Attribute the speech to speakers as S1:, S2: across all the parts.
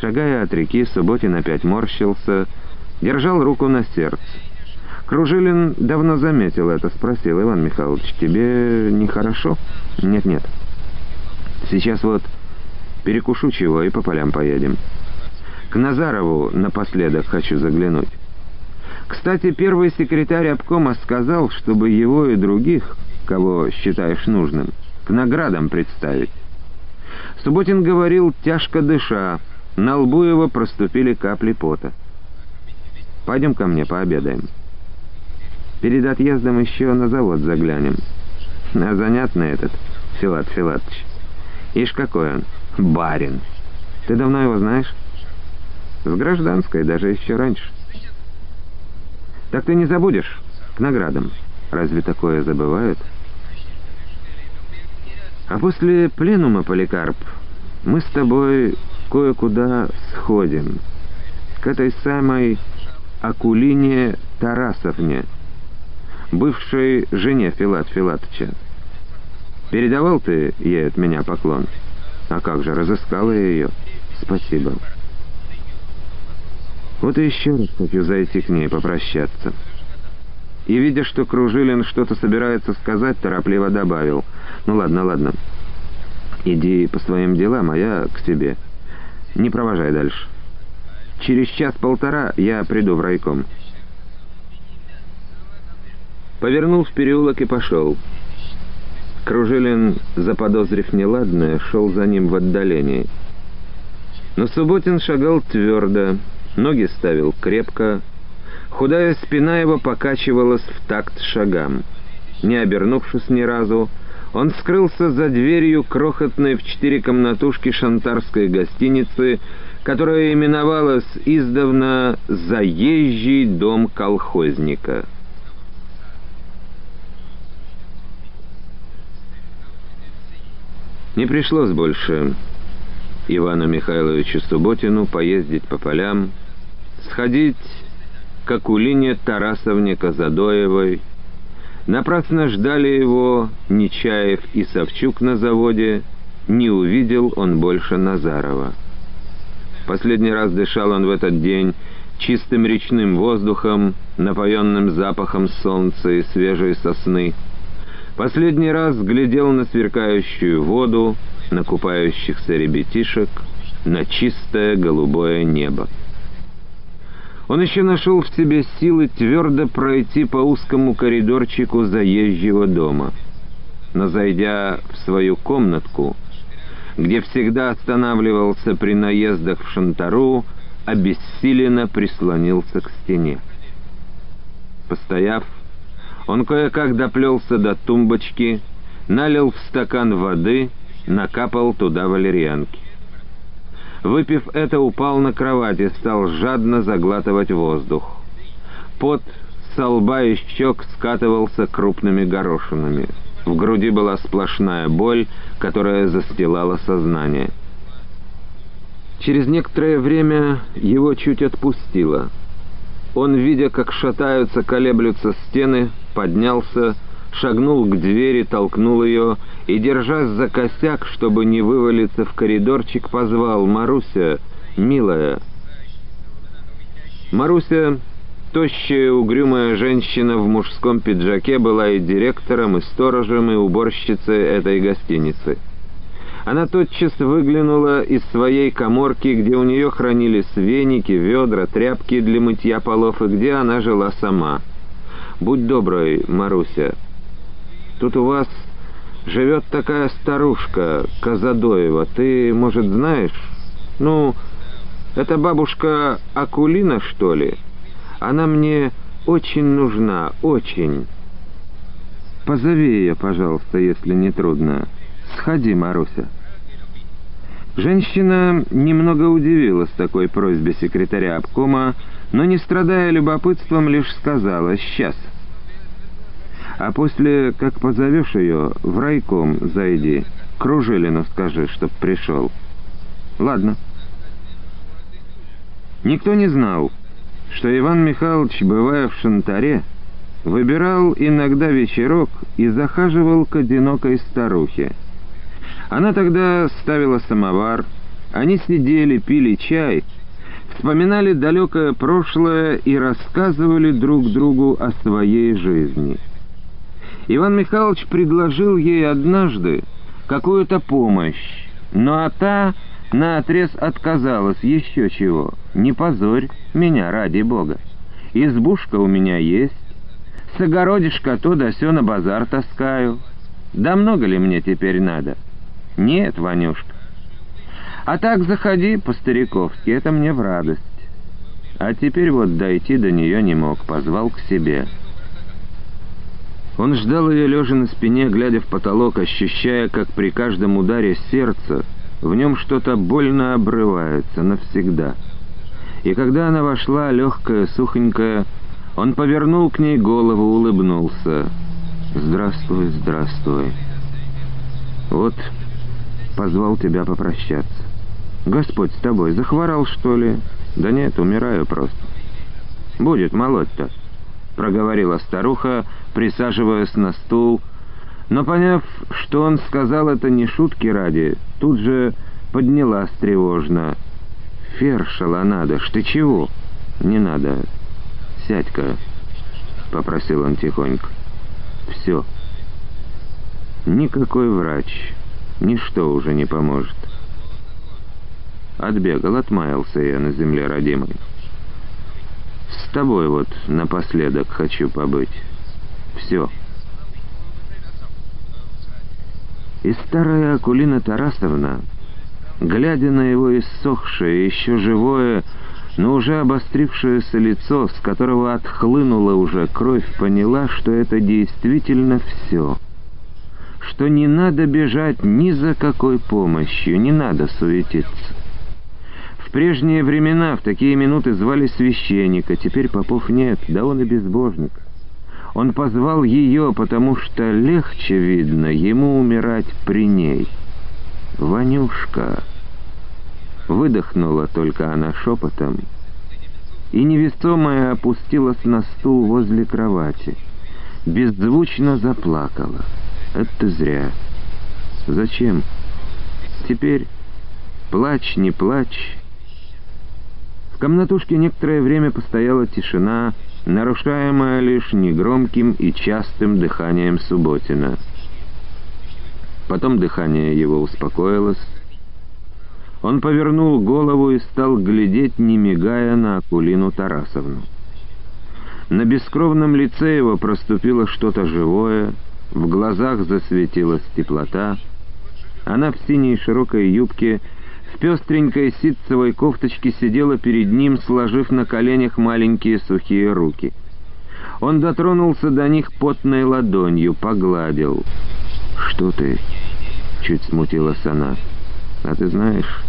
S1: Шагая от реки, Субботин опять морщился, держал руку на сердце. Кружилин давно заметил это, спросил, «Иван Михайлович, тебе нехорошо?» «Нет-нет. Сейчас вот перекушу чего и по полям поедем. К Назарову напоследок хочу заглянуть. Кстати, первый секретарь обкома сказал, чтобы его и других, кого считаешь нужным, к наградам представить. Субботин говорил, тяжко дыша, на лбу его проступили капли пота. «Пойдем ко мне, пообедаем. Перед отъездом еще на завод заглянем. А занятный этот, Филат Филатович. Ишь, какой он, барин. Ты давно его знаешь?» «С гражданской, даже еще раньше». «Так ты не забудешь? К наградам. Разве такое забывают?» «А после пленума, Поликарп, мы с тобой кое-куда сходим. К этой самой Акулине Тарасовне, бывшей жене Филат Филатовича. Передавал ты ей от меня поклон? А как же, разыскала я ее. Спасибо. Вот и еще раз хочу зайти к ней попрощаться. И, видя, что Кружилин что-то собирается сказать, торопливо добавил. «Ну ладно, ладно. Иди по своим делам, а я к себе. Не провожай дальше. Через час-полтора я приду в райком». Повернул в переулок и пошел. Кружилин, заподозрив неладное, шел за ним в отдалении. Но Субботин шагал твердо, ноги ставил крепко, худая спина его покачивалась в такт шагам. Не обернувшись ни разу, он скрылся за дверью крохотной в четыре комнатушки шантарской гостиницы, которая именовалась издавна «Заезжий дом колхозника». Не пришлось больше Ивану Михайловичу Субботину поездить по полям, сходить к Акулине Тарасовне Казадоевой, Напрасно ждали его Нечаев и Савчук на заводе, не увидел он больше Назарова. Последний раз дышал он в этот день чистым речным воздухом, напоенным запахом солнца и свежей сосны. Последний раз глядел на сверкающую воду, на купающихся ребятишек, на чистое голубое небо. Он еще нашел в себе силы твердо пройти по узкому коридорчику заезжего дома. Но зайдя в свою комнатку, где всегда останавливался при наездах в Шантару, обессиленно прислонился к стене. Постояв, он кое-как доплелся до тумбочки, налил в стакан воды, накапал туда валерьянки. Выпив это, упал на кровать и стал жадно заглатывать воздух. Пот со лба и щек скатывался крупными горошинами. В груди была сплошная боль, которая застилала сознание. Через некоторое время его чуть отпустило. Он, видя, как шатаются, колеблются стены, поднялся, шагнул к двери, толкнул ее и, держась за косяк, чтобы не вывалиться в коридорчик, позвал «Маруся, милая». Маруся, тощая угрюмая женщина в мужском пиджаке, была и директором, и сторожем, и уборщицей этой гостиницы. Она тотчас выглянула из своей коморки, где у нее хранились веники, ведра, тряпки для мытья полов, и где она жила сама. «Будь доброй, Маруся», Тут у вас живет такая старушка Казадоева. Ты, может, знаешь? Ну, это бабушка Акулина, что ли? Она мне очень нужна, очень. Позови ее, пожалуйста, если не трудно. Сходи, Маруся. Женщина немного удивилась такой просьбе секретаря обкома, но, не страдая любопытством, лишь сказала «сейчас». А после, как позовешь ее, в райком зайди. Кружилину скажи, чтоб пришел. Ладно. Никто не знал, что Иван Михайлович, бывая в Шантаре, выбирал иногда вечерок и захаживал к одинокой старухе. Она тогда ставила самовар, Они сидели, пили чай, вспоминали далекое прошлое и рассказывали друг другу о своей жизни. Иван Михайлович предложил ей однажды какую-то помощь, но а та наотрез отказалась еще чего. «Не позорь меня, ради бога. Избушка у меня есть, с огородишка то да сё на базар таскаю. Да много ли мне теперь надо?» «Нет, Ванюшка, а так заходи по-стариковски, это мне в радость. А теперь вот дойти до нее не мог, позвал к себе. Он ждал ее лежа на спине, глядя в потолок, ощущая, как при каждом ударе сердца в нем что-то больно обрывается навсегда. И когда она вошла, легкая, сухонькая, он повернул к ней голову, улыбнулся. «Здравствуй, здравствуй. Вот, позвал тебя попрощаться». «Господь с тобой, захворал, что ли?» «Да нет, умираю просто». «Будет молоть-то», — проговорила старуха, присаживаясь на стул, но, поняв, что он сказал это не шутки ради, тут же поднялась тревожно. «Фершала надо, ты чего?» «Не надо. Сядь-ка», — попросил он тихонько. «Все. Никакой врач, ничто уже не поможет». Отбегал, отмаялся я на земле родимой. С тобой вот напоследок хочу побыть. Все. И старая Акулина Тарасовна, глядя на его иссохшее, еще живое, но уже обострившееся лицо, с которого отхлынула уже кровь, поняла, что это действительно все. Что не надо бежать ни за какой помощью, не надо суетиться. В прежние времена в такие минуты звали священника, теперь попов нет, да он и безбожник. Он позвал ее, потому что легче, видно, ему умирать при ней. «Ванюшка!» Выдохнула только она шепотом и невесомая опустилась на стул возле кровати. Беззвучно заплакала. Это зря. Зачем? Теперь плачь, не плачь, в комнатушке некоторое время постояла тишина, нарушаемая лишь негромким и частым дыханием Субботина. Потом дыхание его успокоилось. Он повернул голову и стал глядеть, не мигая на Акулину Тарасовну. На бескровном лице его проступило что-то живое, в глазах засветилась теплота. Она в синей широкой юбке в пестренькой ситцевой кофточке сидела перед ним, сложив на коленях маленькие сухие руки. Он дотронулся до них потной ладонью, погладил. «Что ты?» — чуть смутилась она. «А ты знаешь,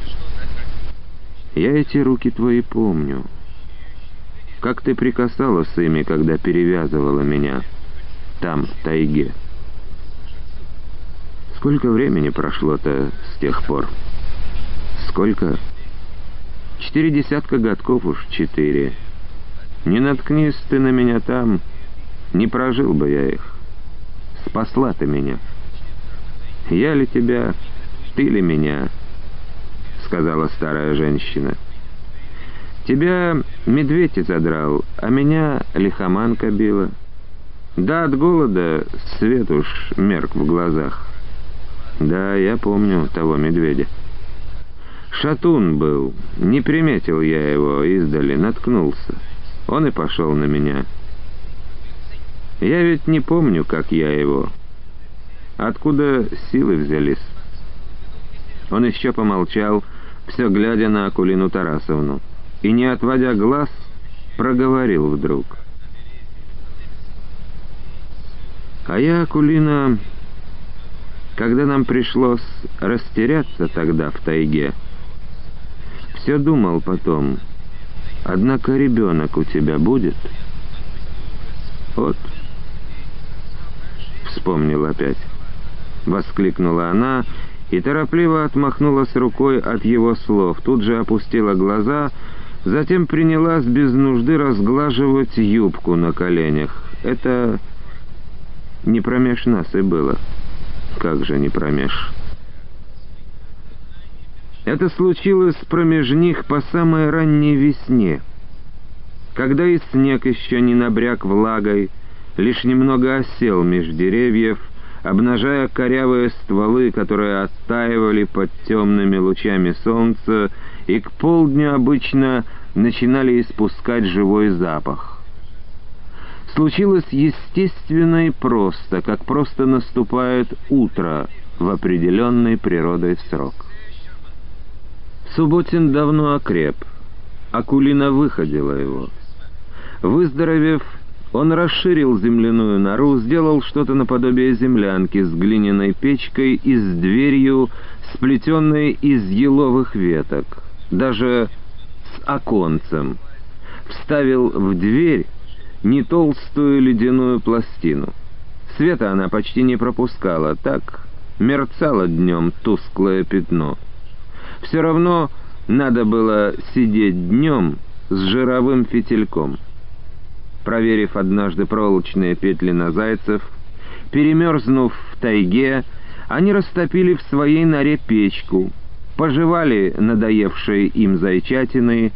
S1: я эти руки твои помню. Как ты прикасалась ими, когда перевязывала меня там, в тайге?» Сколько времени прошло-то с тех пор?» Сколько? Четыре десятка годков уж, четыре. Не наткнись ты на меня там, не прожил бы я их. Спасла ты меня. Я ли тебя, ты ли меня, сказала старая женщина. Тебя медведь задрал, а меня лихоманка била. Да от голода свет уж мерк в глазах. Да, я помню того медведя. Шатун был, не приметил я его издали, наткнулся. Он и пошел на меня. Я ведь не помню, как я его. Откуда силы взялись? Он еще помолчал, все глядя на Акулину Тарасовну, и, не отводя глаз, проговорил вдруг. А я, Акулина, когда нам пришлось растеряться тогда в тайге, все думал потом, однако ребенок у тебя будет? Вот. Вспомнил опять. Воскликнула она и торопливо отмахнулась рукой от его слов, тут же опустила глаза, затем принялась без нужды разглаживать юбку на коленях. Это не промеж нас и было. Как же не промеж? Это случилось промеж них по самой ранней весне, когда и снег еще не набряк влагой, лишь немного осел меж деревьев, обнажая корявые стволы, которые оттаивали под темными лучами солнца и к полдню обычно начинали испускать живой запах. Случилось естественно и просто, как просто наступает утро в определенный природой срок. Субботин давно окреп, Акулина выходила его. Выздоровев, он расширил земляную нору, сделал что-то наподобие землянки с глиняной печкой и с дверью, сплетенной из еловых веток, даже с оконцем. Вставил в дверь не толстую ледяную пластину. Света она почти не пропускала, так мерцало днем тусклое пятно. Все равно надо было сидеть днем с жировым фитильком. Проверив однажды проволочные петли на зайцев, перемерзнув в тайге, они растопили в своей норе печку, пожевали надоевшие им зайчатины,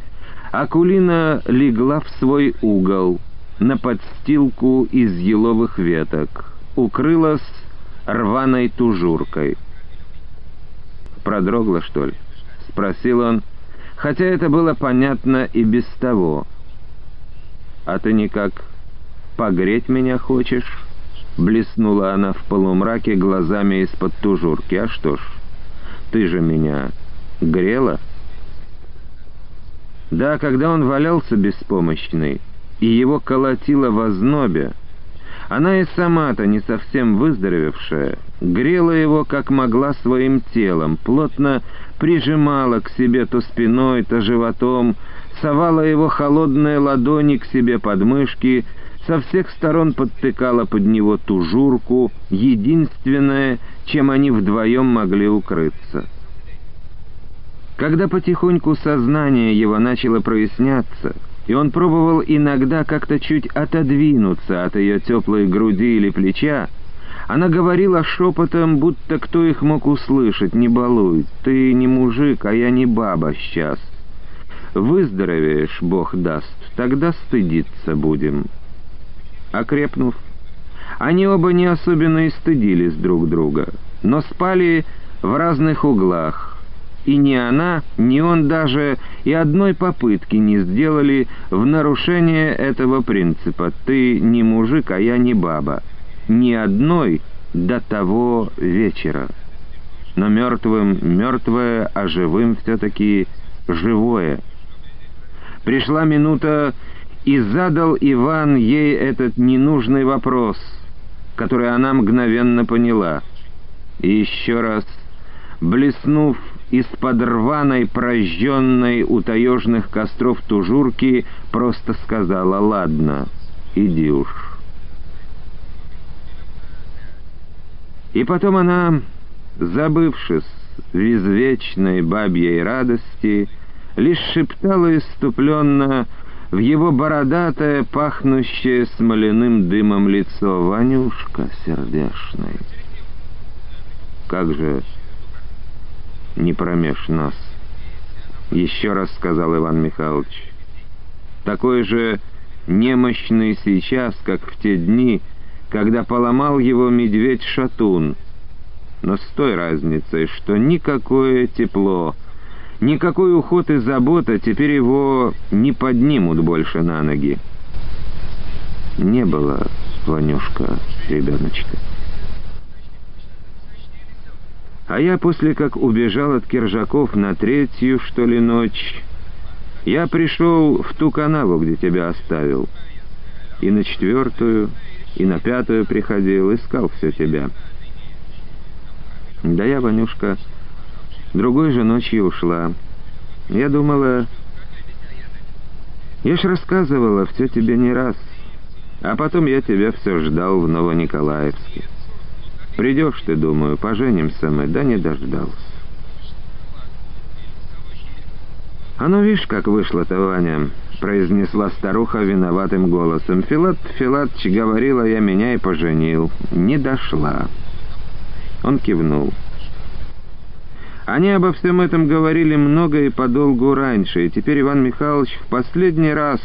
S1: Акулина легла в свой угол, на подстилку из еловых веток, укрылась рваной тужуркой. «Продрогла, что ли?» — спросил он, хотя это было понятно и без того. «А ты никак погреть меня хочешь?» Блеснула она в полумраке глазами из-под тужурки. «А что ж, ты же меня грела?» Да, когда он валялся беспомощный, и его колотило в ознобе, она и сама-то, не совсем выздоровевшая, грела его как могла своим телом, плотно прижимала к себе то спиной, то животом, совала его холодные ладони к себе под мышки, со всех сторон подтыкала под него тужурку, единственное, чем они вдвоем могли укрыться. Когда потихоньку сознание его начало проясняться — и он пробовал иногда как-то чуть отодвинуться от ее теплой груди или плеча, она говорила шепотом, будто кто их мог услышать, не балуй. Ты не мужик, а я не баба сейчас. Выздоровеешь, Бог даст, тогда стыдиться будем. Окрепнув, они оба не особенно и стыдились друг друга, но спали в разных углах, и ни она, ни он даже и одной попытки не сделали в нарушение этого принципа «ты не мужик, а я не баба». Ни одной до того вечера. Но мертвым мертвое, а живым все-таки живое. Пришла минута, и задал Иван ей этот ненужный вопрос, который она мгновенно поняла. И еще раз, блеснув из-под рваной, прожженной у таежных костров тужурки просто сказала «Ладно, иди уж». И потом она, забывшись в извечной бабьей радости, лишь шептала иступленно в его бородатое, пахнущее смоляным дымом лицо «Ванюшка сердешный». Как же не промеж нас. Еще раз сказал Иван Михайлович. Такой же немощный сейчас, как в те дни, когда поломал его медведь-шатун, но с той разницей, что никакое тепло, никакой уход и забота теперь его не поднимут больше на ноги. Не было, Ванюшка, ребеночка. А я после как убежал от Киржаков на третью, что ли, ночь, я пришел в ту канаву, где тебя оставил. И на четвертую, и на пятую приходил, искал все тебя. Да я, Ванюшка, другой же ночью ушла. Я думала... Я ж рассказывала все тебе не раз, а потом я тебя все ждал в Новониколаевске. Придешь ты, думаю, поженимся мы, да не дождался. «А ну, видишь, как вышло-то, Ваня», — произнесла старуха виноватым голосом. «Филат Филатч говорила, я меня и поженил. Не дошла». Он кивнул. Они обо всем этом говорили много и подолгу раньше, и теперь Иван Михайлович в последний раз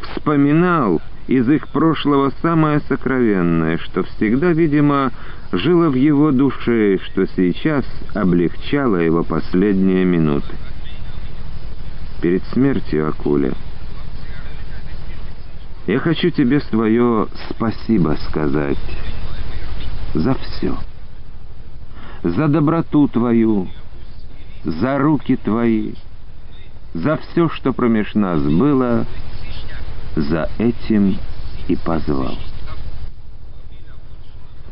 S1: вспоминал из их прошлого самое сокровенное, что всегда, видимо, жило в его душе, что сейчас облегчало его последние минуты. Перед смертью, Акуля, я хочу тебе свое спасибо сказать за все. За доброту твою, за руки твои, за все, что промеж нас было, за этим и позвал.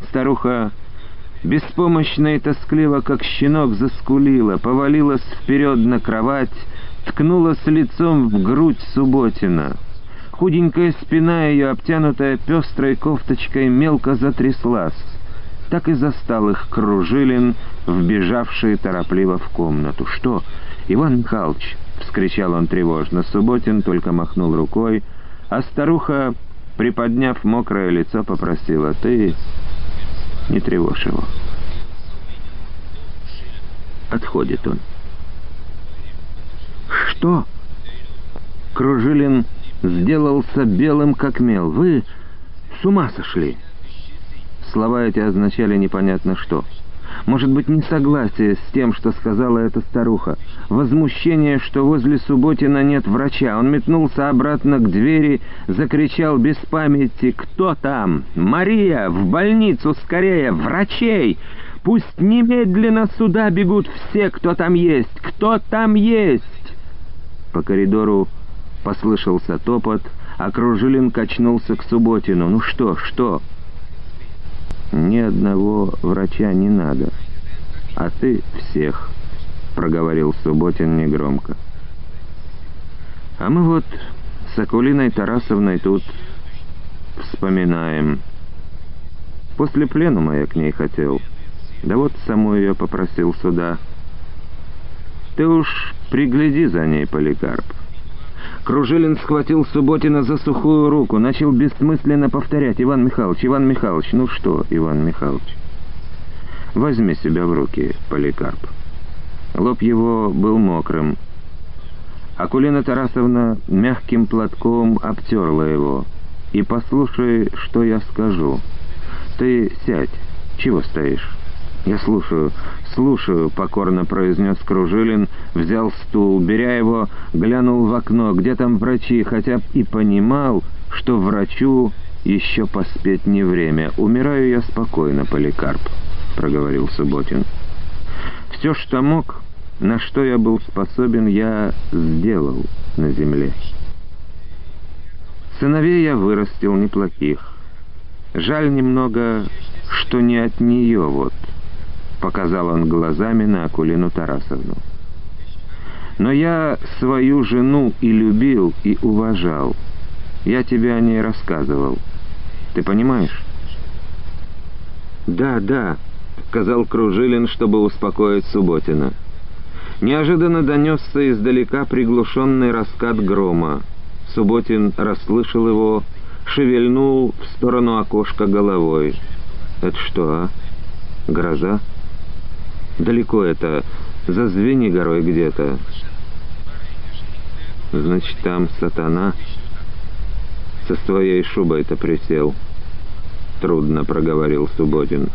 S1: Старуха беспомощно и тоскливо, как щенок, заскулила, повалилась вперед на кровать, ткнулась лицом в грудь Субботина. Худенькая спина ее, обтянутая пестрой кофточкой, мелко затряслась. Так и застал их Кружилин, вбежавший торопливо в комнату. «Что, Иван Михайлович?» — вскричал он тревожно. Субботин только махнул рукой, а старуха, приподняв мокрое лицо, попросила, «Ты не тревожь его». Отходит он. «Что?» Кружилин сделался белым как мел. «Вы с ума сошли!» Слова эти означали непонятно что. Может быть, несогласие с тем, что сказала эта старуха. Возмущение, что возле Субботина нет врача. Он метнулся обратно к двери, закричал без памяти «Кто там? Мария! В больницу скорее! Врачей! Пусть немедленно сюда бегут все, кто там есть! Кто там есть!» По коридору послышался топот, а Кружилин качнулся к Субботину. «Ну что, что?» «Ни одного врача не надо, а ты всех», — проговорил Субботин негромко. «А мы вот с Акулиной Тарасовной тут вспоминаем. После пленума я к ней хотел, да вот саму ее попросил сюда. Ты уж пригляди за ней, Поликарп». Кружилин схватил Субботина за сухую руку, начал бессмысленно повторять «Иван Михайлович, Иван Михайлович, ну что, Иван Михайлович?» «Возьми себя в руки, Поликарп». Лоб его был мокрым. Акулина Тарасовна мягким платком обтерла его. «И послушай, что я скажу. Ты сядь. Чего стоишь?» «Я слушаю, слушаю», — покорно произнес Кружилин, взял стул, беря его, глянул в окно, где там врачи, хотя и понимал, что врачу еще поспеть не время. «Умираю я спокойно, Поликарп», — проговорил Субботин. «Все, что мог, на что я был способен, я сделал на земле. Сыновей я вырастил неплохих. Жаль немного, что не от нее вот». — показал он глазами на Акулину Тарасовну. «Но я свою жену и любил, и уважал. Я тебе о ней рассказывал. Ты понимаешь?» «Да, да», — сказал Кружилин, чтобы успокоить Субботина. Неожиданно донесся издалека приглушенный раскат грома. Субботин расслышал его, шевельнул в сторону окошка головой. «Это что, а? Гроза?» Далеко это, за Звенигорой где-то. Значит, там сатана со своей шубой-то присел. Трудно проговорил Субботин.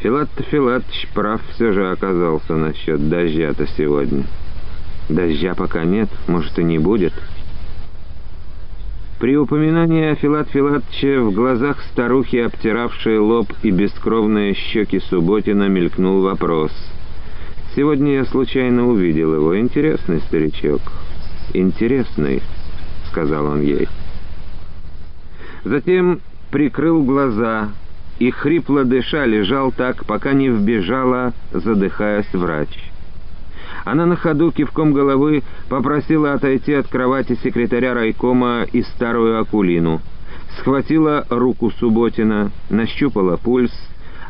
S1: Филат Филатович прав все же оказался насчет дождя-то сегодня. Дождя пока нет, может и не будет. При упоминании о Филат Филатче в глазах старухи, обтиравшей лоб и бескровные щеки Субботина, мелькнул вопрос. «Сегодня я случайно увидел его. Интересный старичок». «Интересный», — сказал он ей. Затем прикрыл глаза и, хрипло дыша, лежал так, пока не вбежала, задыхаясь, врач. Она на ходу кивком головы попросила отойти от кровати секретаря райкома и старую Акулину. Схватила руку Субботина, нащупала пульс,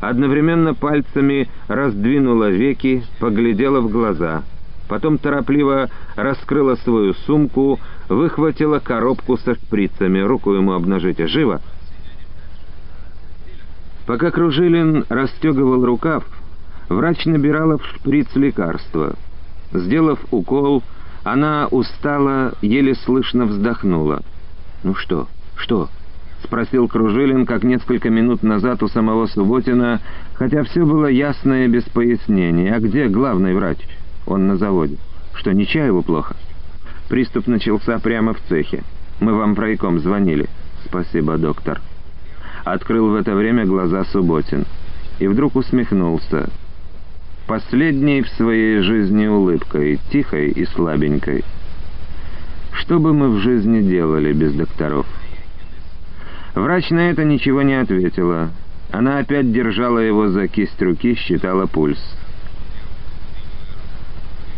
S1: одновременно пальцами раздвинула веки, поглядела в глаза. Потом торопливо раскрыла свою сумку, выхватила коробку со шприцами. Руку ему обнажите. «Живо!» Пока Кружилин расстегивал рукав, Врач набирала в шприц лекарства. Сделав укол, она устала, еле слышно вздохнула. «Ну что? Что?» — спросил Кружилин, как несколько минут назад у самого Субботина, хотя все было ясно и без пояснений. «А где главный врач?» «Он на заводе». «Что, Нечаеву плохо?» Приступ начался прямо в цехе. «Мы вам про иком звонили». «Спасибо, доктор». Открыл в это время глаза Субботин. И вдруг усмехнулся последней в своей жизни улыбкой, тихой и слабенькой. Что бы мы в жизни делали без докторов? Врач на это ничего не ответила. Она опять держала его за кисть руки, считала пульс.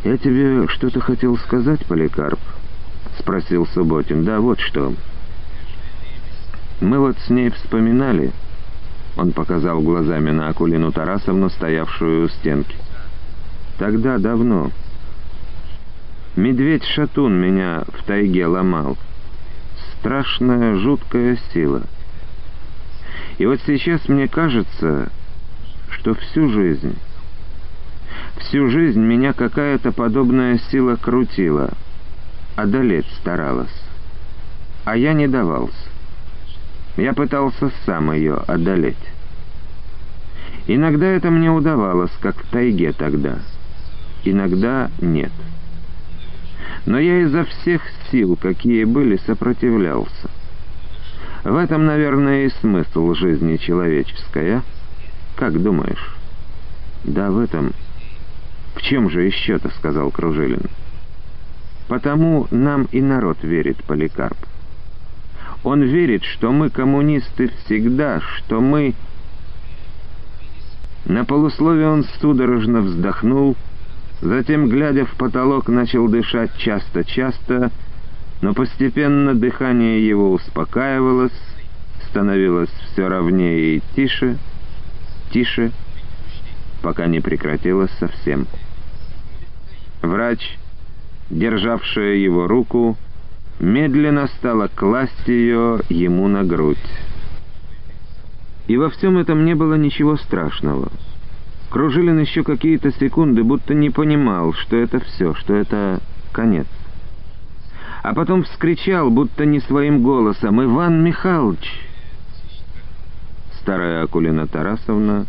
S1: «Я тебе что-то хотел сказать, Поликарп?» — спросил Субботин. «Да, вот что. Мы вот с ней вспоминали...» Он показал глазами на Акулину Тарасовну, стоявшую у стенки. «Тогда давно. Медведь-шатун меня в тайге ломал. Страшная, жуткая сила. И вот сейчас мне кажется, что всю жизнь, всю жизнь меня какая-то подобная сила крутила, одолеть старалась. А я не давался. Я пытался сам ее одолеть. Иногда это мне удавалось, как в тайге тогда. Иногда нет. Но я изо всех сил, какие были, сопротивлялся. В этом, наверное, и смысл жизни человеческой, а? Как думаешь? Да, в этом. В чем же еще-то, сказал Кружилин. Потому нам и народ верит, Поликарп. Он верит, что мы коммунисты всегда, что мы... На полусловие он судорожно вздохнул, затем, глядя в потолок, начал дышать часто-часто, но постепенно дыхание его успокаивалось, становилось все ровнее и тише, тише, пока не прекратилось совсем. Врач, державшая его руку, медленно стала класть ее ему на грудь. И во всем этом не было ничего страшного. Кружилин еще какие-то секунды будто не понимал, что это все, что это конец. А потом вскричал, будто не своим голосом, «Иван Михайлович!» Старая Акулина Тарасовна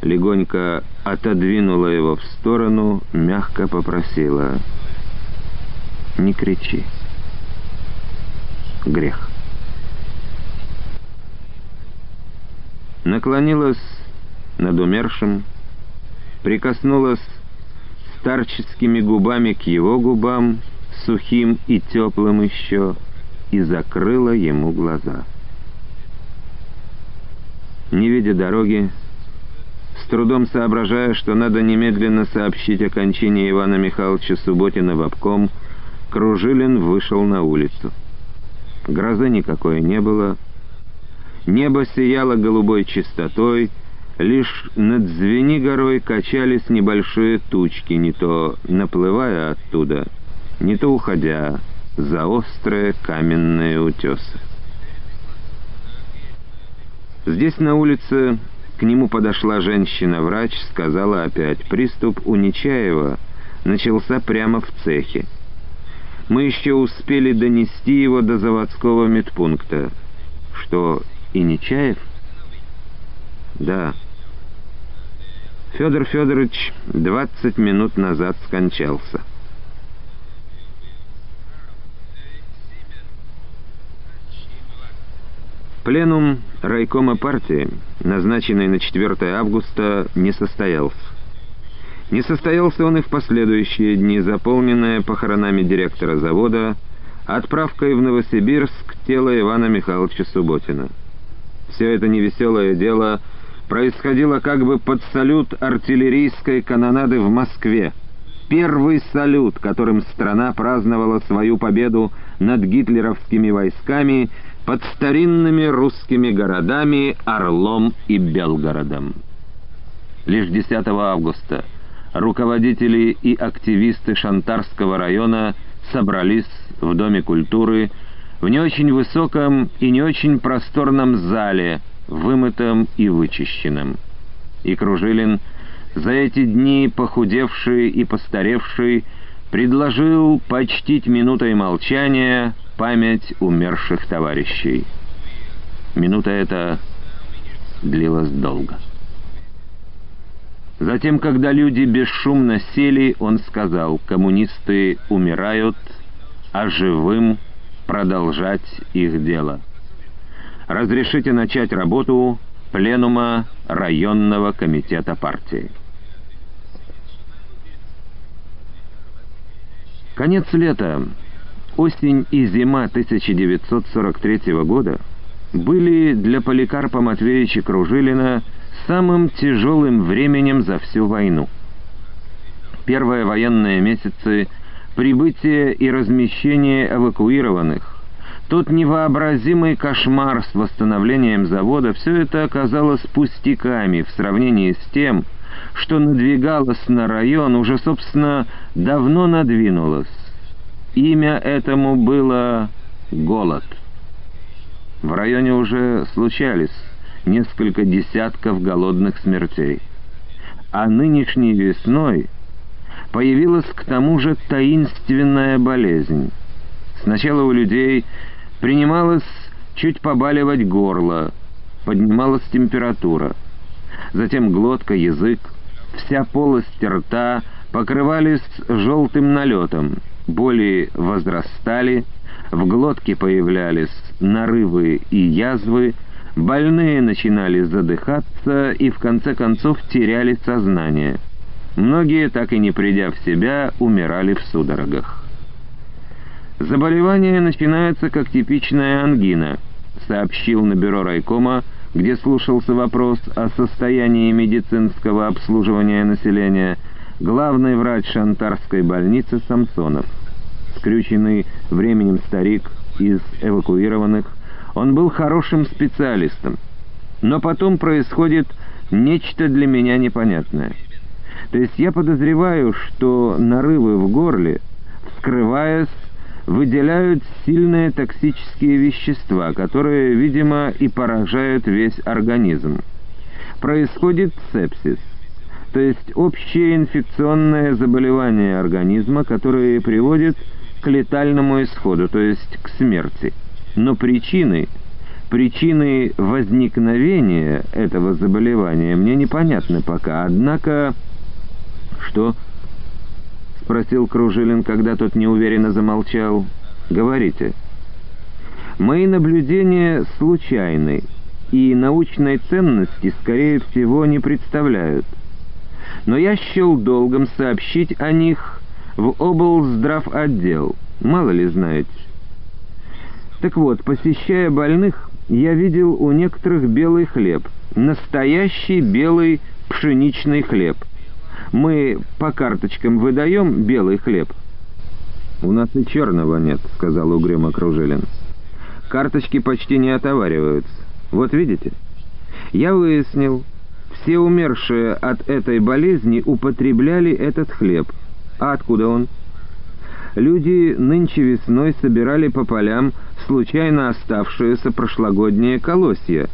S1: легонько отодвинула его в сторону, мягко попросила, «Не кричи» грех. Наклонилась над умершим, прикоснулась старческими губами к его губам, сухим и теплым еще, и закрыла ему глаза. Не видя дороги, с трудом соображая, что надо немедленно сообщить о кончине Ивана Михайловича Субботина в обком, Кружилин вышел на улицу. Грозы никакой не было. Небо сияло голубой чистотой, лишь над Звени горой качались небольшие тучки, не то наплывая оттуда, не то уходя за острые каменные утесы. Здесь на улице к нему подошла женщина-врач, сказала опять, приступ у Нечаева начался прямо в цехе мы еще успели донести его до заводского медпункта. Что, и Нечаев? Да. Федор Федорович двадцать минут назад скончался. Пленум райкома партии, назначенный на 4 августа, не состоялся. Не состоялся он и в последующие дни, заполненные похоронами директора завода, отправкой в Новосибирск тела Ивана Михайловича Субботина. Все это невеселое дело происходило как бы под салют артиллерийской канонады в Москве. Первый салют, которым страна праздновала свою победу над гитлеровскими войсками под старинными русскими городами Орлом и Белгородом. Лишь 10 августа руководители и активисты Шантарского района собрались в Доме культуры в не очень высоком и не очень просторном зале, вымытом и вычищенном. И Кружилин за эти дни похудевший и постаревший, предложил почтить минутой молчания память умерших товарищей. Минута эта длилась долго. Затем, когда люди бесшумно сели, он сказал, коммунисты умирают, а живым продолжать их дело. Разрешите начать работу пленума районного комитета партии. Конец лета, осень и зима 1943 года были для Поликарпа Матвеевича Кружилина самым тяжелым временем за всю войну. Первые военные месяцы прибытие и размещение эвакуированных, тот невообразимый кошмар с восстановлением завода, все это оказалось пустяками в сравнении с тем, что надвигалось на район, уже, собственно, давно надвинулось. Имя этому было «голод». В районе уже случались несколько десятков голодных смертей. А нынешней весной появилась к тому же таинственная болезнь. Сначала у людей принималось чуть побаливать горло, поднималась температура. Затем глотка, язык, вся полость рта покрывались желтым налетом, боли возрастали, в глотке появлялись нарывы и язвы, больные начинали задыхаться и в конце концов теряли сознание. Многие, так и не придя в себя, умирали в судорогах. Заболевание начинается как типичная ангина, сообщил на бюро райкома где слушался вопрос о состоянии медицинского обслуживания населения, главный врач Шантарской больницы Самсонов. Скрюченный временем старик из эвакуированных, он был хорошим специалистом. Но потом происходит нечто для меня непонятное. То есть я подозреваю, что нарывы в горле, вскрываясь, выделяют сильные токсические вещества, которые, видимо, и поражают весь организм. Происходит сепсис, то есть общее инфекционное заболевание организма, которое приводит к летальному исходу, то есть к смерти. Но причины, причины возникновения этого заболевания мне непонятны пока. Однако, что спросил Кружилин, когда тот неуверенно замолчал. «Говорите». «Мои наблюдения случайны и научной ценности, скорее всего, не представляют. Но я счел долгом сообщить о них в облздравотдел, мало ли знаете. Так вот, посещая больных, я видел у некоторых белый хлеб, настоящий белый пшеничный хлеб — мы по карточкам выдаем белый хлеб?» «У нас и черного нет», — сказал угрюмо Кружилин. «Карточки почти не отовариваются. Вот видите? Я выяснил, все умершие от этой болезни употребляли этот хлеб. А откуда он?» Люди нынче весной собирали по полям случайно оставшиеся прошлогодние колосья.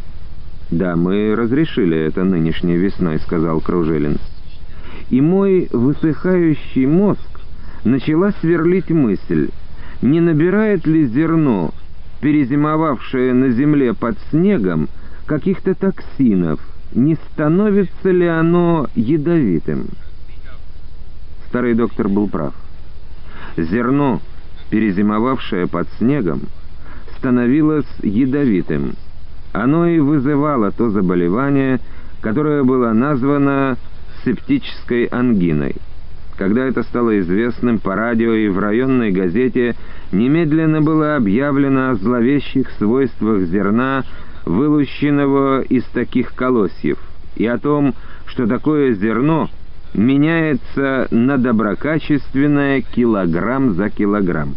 S1: «Да, мы разрешили это нынешней весной», — сказал Кружилин и мой высыхающий мозг начала сверлить мысль, не набирает ли зерно, перезимовавшее на земле под снегом, каких-то токсинов, не становится ли оно ядовитым? Старый доктор был прав. Зерно, перезимовавшее под снегом, становилось ядовитым. Оно и вызывало то заболевание, которое было названо септической ангиной. Когда это стало известным по радио и в районной газете, немедленно было объявлено о зловещих свойствах зерна, вылущенного из таких колосьев, и о том, что такое зерно меняется на доброкачественное килограмм за килограмм.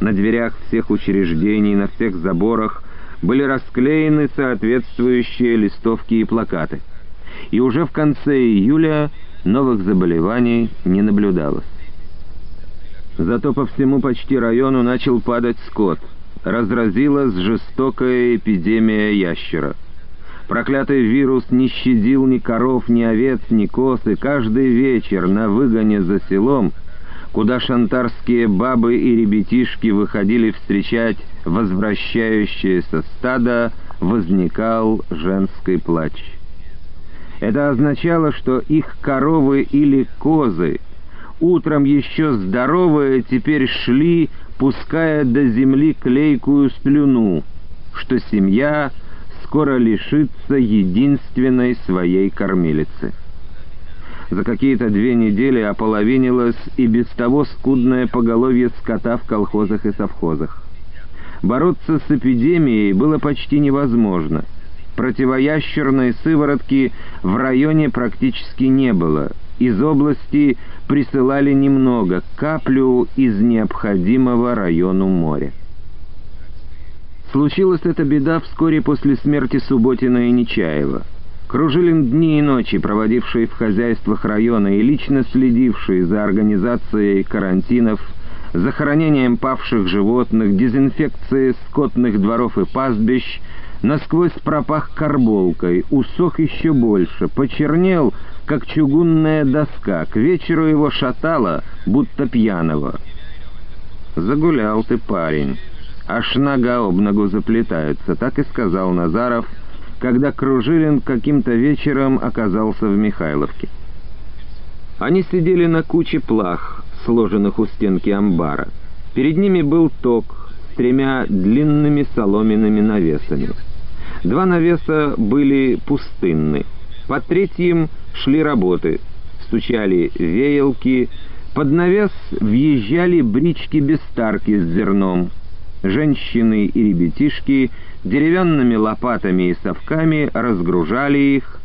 S1: На дверях всех учреждений, на всех заборах были расклеены соответствующие листовки и плакаты и уже в конце июля новых заболеваний не наблюдалось. Зато по всему почти району начал падать скот. Разразилась жестокая эпидемия ящера. Проклятый вирус не щадил ни коров, ни овец, ни коз, и каждый вечер на выгоне за селом, куда шантарские бабы и ребятишки выходили встречать возвращающееся стадо, возникал женский плач. Это означало, что их коровы или козы, утром еще здоровые, теперь шли, пуская до земли клейкую слюну, что семья скоро лишится единственной своей кормилицы. За какие-то две недели ополовинилось и без того скудное поголовье скота в колхозах и совхозах. Бороться с эпидемией было почти невозможно. Противоящерной сыворотки в районе практически не было. Из области присылали немного, каплю из необходимого району моря. Случилась эта беда вскоре после смерти Субботина и Нечаева. Кружилин дни и ночи, проводивший в хозяйствах района и лично следивший за организацией карантинов, захоронением павших животных, дезинфекцией скотных дворов и пастбищ, насквозь пропах карболкой, усох еще больше, почернел, как чугунная доска, к вечеру его шатало, будто пьяного. «Загулял ты, парень, аж нога об ногу заплетается», — так и сказал Назаров, когда Кружилин каким-то вечером оказался в Михайловке. Они сидели на куче плах, сложенных у стенки амбара. Перед ними был ток с тремя длинными соломенными навесами. Два навеса были пустынны. Под третьим шли работы. Стучали веялки. Под навес въезжали брички-бестарки с зерном. Женщины и ребятишки деревянными лопатами и совками разгружали их.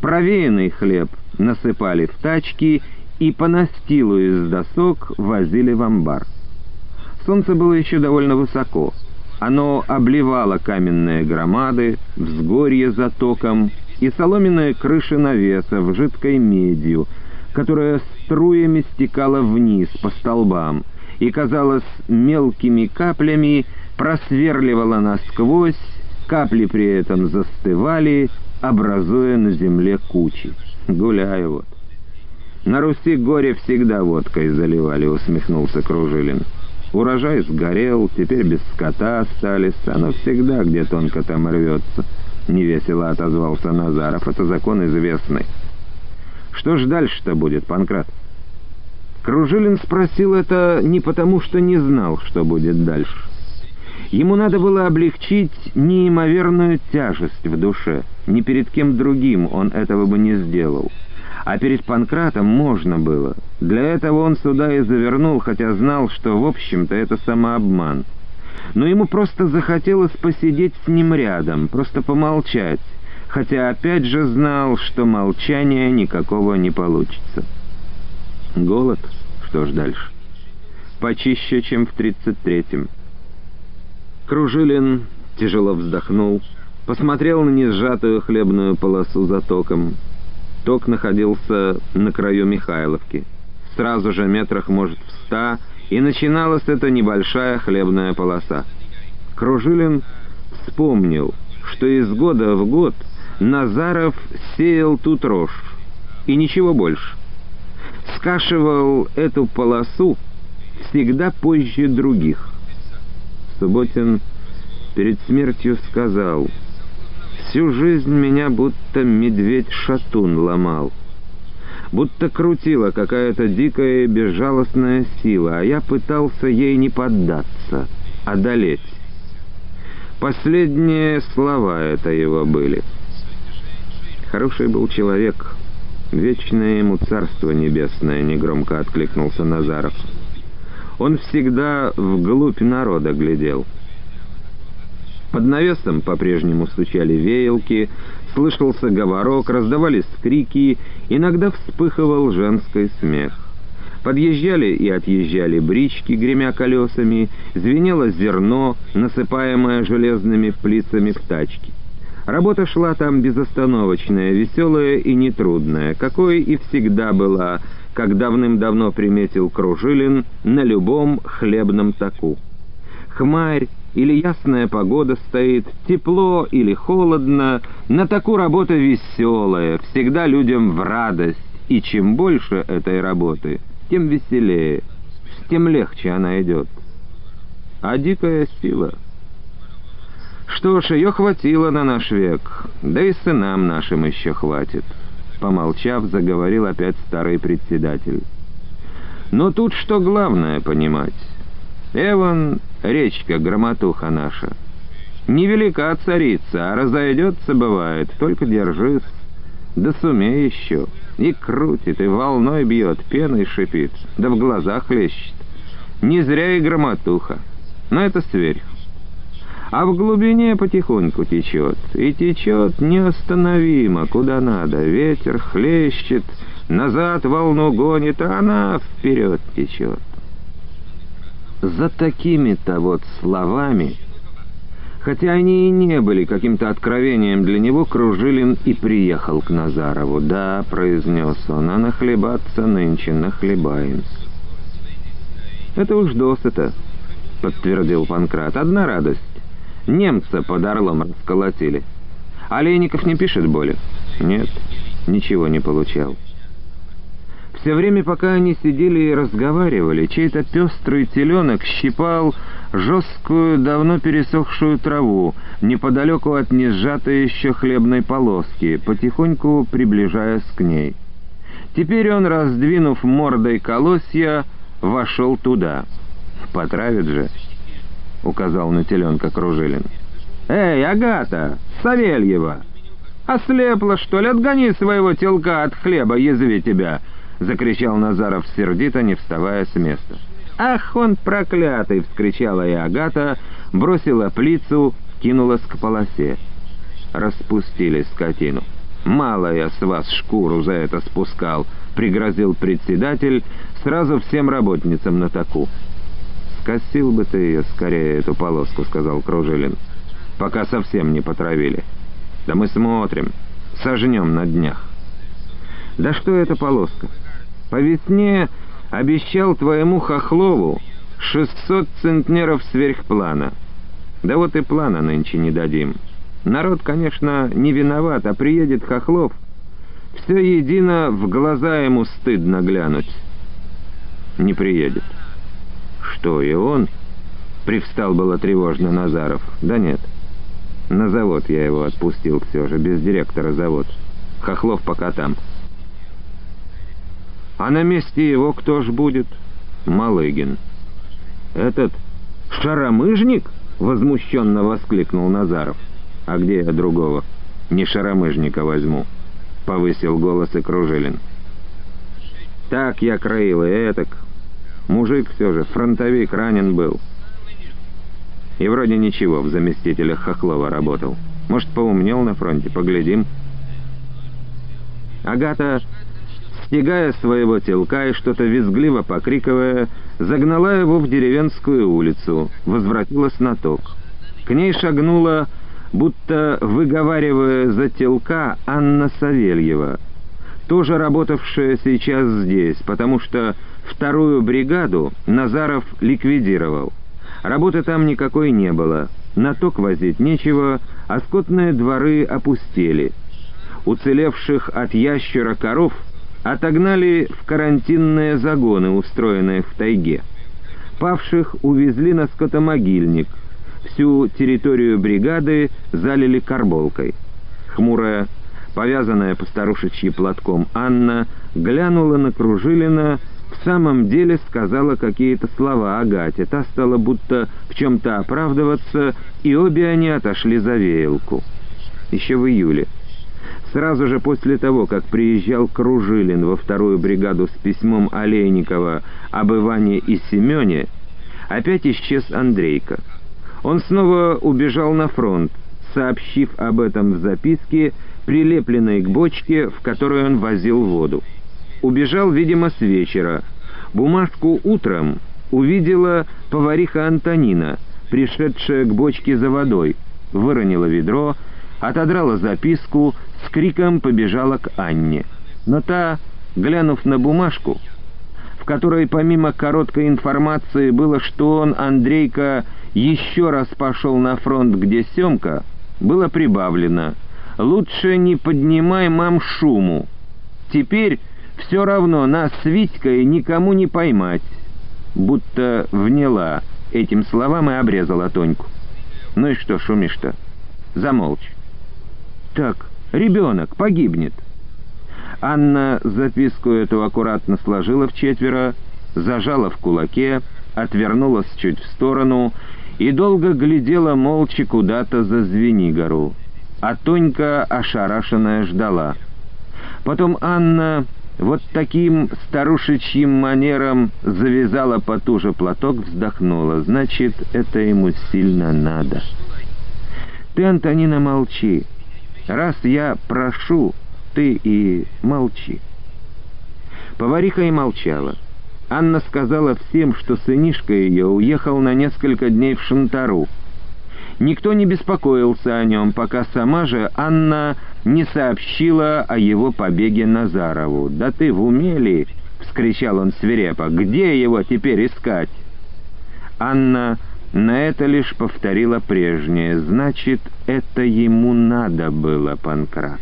S1: Провеянный хлеб насыпали в тачки и по настилу из досок возили в амбар. Солнце было еще довольно высоко. Оно обливало каменные громады, взгорье затоком и соломенные крыши навесов жидкой медью, которая струями стекала вниз по столбам и, казалось, мелкими каплями просверливала насквозь, капли при этом застывали, образуя на земле кучи. Гуляю вот. На Руси горе всегда водкой заливали, усмехнулся Кружилин. Урожай сгорел, теперь без скота остались, оно всегда где тонко там рвется. Невесело отозвался Назаров, это закон известный. Что ж дальше-то будет, Панкрат? Кружилин спросил это не потому, что не знал, что будет дальше. Ему надо было облегчить неимоверную тяжесть в душе. Ни перед кем другим он этого бы не сделал. А перед Панкратом можно было. Для этого он сюда и завернул, хотя знал, что, в общем-то, это самообман. Но ему просто захотелось посидеть с ним рядом, просто помолчать, хотя опять же знал, что молчания никакого не получится. Голод? Что ж дальше? Почище, чем в тридцать третьем. Кружилин тяжело вздохнул, посмотрел на несжатую хлебную полосу за током, Ток находился на краю Михайловки. Сразу же метрах, может, в ста, и начиналась эта небольшая хлебная полоса. Кружилин вспомнил, что из года в год Назаров сеял тут рожь, и ничего больше. Скашивал эту полосу всегда позже других. Субботин перед смертью сказал — Всю жизнь меня будто медведь-шатун ломал. Будто крутила какая-то дикая и безжалостная сила, а я пытался ей не поддаться, одолеть. Последние слова это его были. Хороший был человек. Вечное ему царство небесное, негромко откликнулся Назаров. Он всегда вглубь народа глядел. Под навесом по-прежнему стучали веялки, слышался говорок, раздавались крики, иногда вспыхивал женский смех. Подъезжали и отъезжали брички, гремя колесами, звенело зерно, насыпаемое железными плицами в тачки. Работа шла там безостановочная, веселая и нетрудная, какой и всегда была, как давным-давно приметил Кружилин на любом хлебном таку. Хмарь или ясная погода стоит, тепло или холодно, на такую работа веселая, всегда людям в радость, и чем больше этой работы, тем веселее, тем легче она идет. А дикая сила... Что ж, ее хватило на наш век, да и сынам нашим еще хватит. Помолчав, заговорил опять старый председатель. Но тут что главное понимать? Эван, речка, громотуха наша. Невелика царица, а разойдется бывает, только держись. Да сумей еще. И крутит, и волной бьет, пеной шипит, да в глазах лещет. Не зря и громотуха. Но это сверх. А в глубине потихоньку течет, и течет неостановимо, куда надо. Ветер хлещет, назад волну гонит, а она вперед течет. За такими-то вот словами, хотя они и не были каким-то откровением для него, Кружилин и приехал к Назарову. «Да», — произнес он, — «а нахлебаться нынче нахлебаемся». «Это уж досыта», — подтвердил Панкрат. «Одна радость. Немца под Орлом расколотили. Олейников не пишет боли?» «Нет, ничего не получал». Все время, пока они сидели и разговаривали, чей-то пестрый теленок щипал жесткую, давно пересохшую траву, неподалеку от несжатой еще хлебной полоски, потихоньку приближаясь к ней. Теперь он, раздвинув мордой колосья, вошел туда. «Потравит же», — указал на теленка Кружилин. «Эй, Агата! Савельева! Ослепла, что ли? Отгони своего телка от хлеба, язви тебя!» — закричал Назаров сердито, не вставая с места. «Ах, он проклятый!» — вскричала и Агата, бросила плицу, кинулась к полосе. Распустили скотину. «Мало я с вас шкуру за это спускал», — пригрозил председатель сразу всем работницам на таку. «Скосил бы ты ее скорее, эту полоску», — сказал Кружилин, — «пока совсем не потравили. Да мы смотрим, сожнем на днях». «Да что это полоска?» По весне обещал твоему Хохлову 600 центнеров сверхплана. Да вот и плана нынче не дадим. Народ, конечно, не виноват, а приедет Хохлов. Все едино в глаза ему стыдно глянуть. Не приедет. Что, и он? Привстал было тревожно Назаров. Да нет. На завод я его отпустил все же, без директора завод. Хохлов пока там. А на месте его кто ж будет? Малыгин. Этот шаромыжник? Возмущенно воскликнул Назаров. А где я другого? Не шаромыжника возьму. Повысил голос и Кружилин. Так я краил и этак. Мужик все же, фронтовик ранен был. И вроде ничего, в заместителях Хохлова работал. Может, поумнел на фронте, поглядим. Агата стегая своего телка и что-то визгливо покрикивая, загнала его в деревенскую улицу, возвратилась на ток. К ней шагнула, будто выговаривая за телка, Анна Савельева, тоже работавшая сейчас здесь, потому что вторую бригаду Назаров ликвидировал. Работы там никакой не было, на ток возить нечего, а скотные дворы опустели. Уцелевших от ящера коров — отогнали в карантинные загоны, устроенные в тайге. Павших увезли на скотомогильник. Всю территорию бригады залили карболкой. Хмурая, повязанная по старушечьи платком Анна, глянула на Кружилина, в самом деле сказала какие-то слова Агате. Та стала будто в чем-то оправдываться, и обе они отошли за веялку. Еще в июле. Сразу же после того, как приезжал Кружилин во вторую бригаду с письмом Олейникова об Иване и Семене, опять исчез Андрейка. Он снова убежал на фронт, сообщив об этом в записке, прилепленной к бочке, в которую он возил воду. Убежал, видимо, с вечера. Бумажку утром увидела повариха Антонина, пришедшая к бочке за водой, выронила ведро, отодрала записку, с криком побежала к Анне. Но та, глянув на бумажку, в которой помимо короткой информации было, что он, Андрейка, еще раз пошел на фронт, где Семка, было прибавлено «Лучше не поднимай мам шуму. Теперь все равно нас с Витькой никому не поймать». Будто вняла этим словам и обрезала Тоньку. «Ну и что шумишь-то? Замолчь». «Так, ребенок погибнет». Анна записку эту аккуратно сложила в четверо, зажала в кулаке, отвернулась чуть в сторону и долго глядела молча куда-то за Звенигору. А Тонька, ошарашенная, ждала. Потом Анна вот таким старушечьим манером завязала потуже платок, вздохнула. Значит, это ему сильно надо. Ты, Антонина, молчи. Раз я прошу, ты и молчи. Повариха и молчала. Анна сказала всем, что сынишка ее уехал на несколько дней в Шантару. Никто не беспокоился о нем, пока сама же Анна не сообщила о его побеге Назарову. «Да ты в уме ли?» — вскричал он свирепо. «Где его теперь искать?» Анна на это лишь повторила прежнее. «Значит, это ему надо было, Панкрат».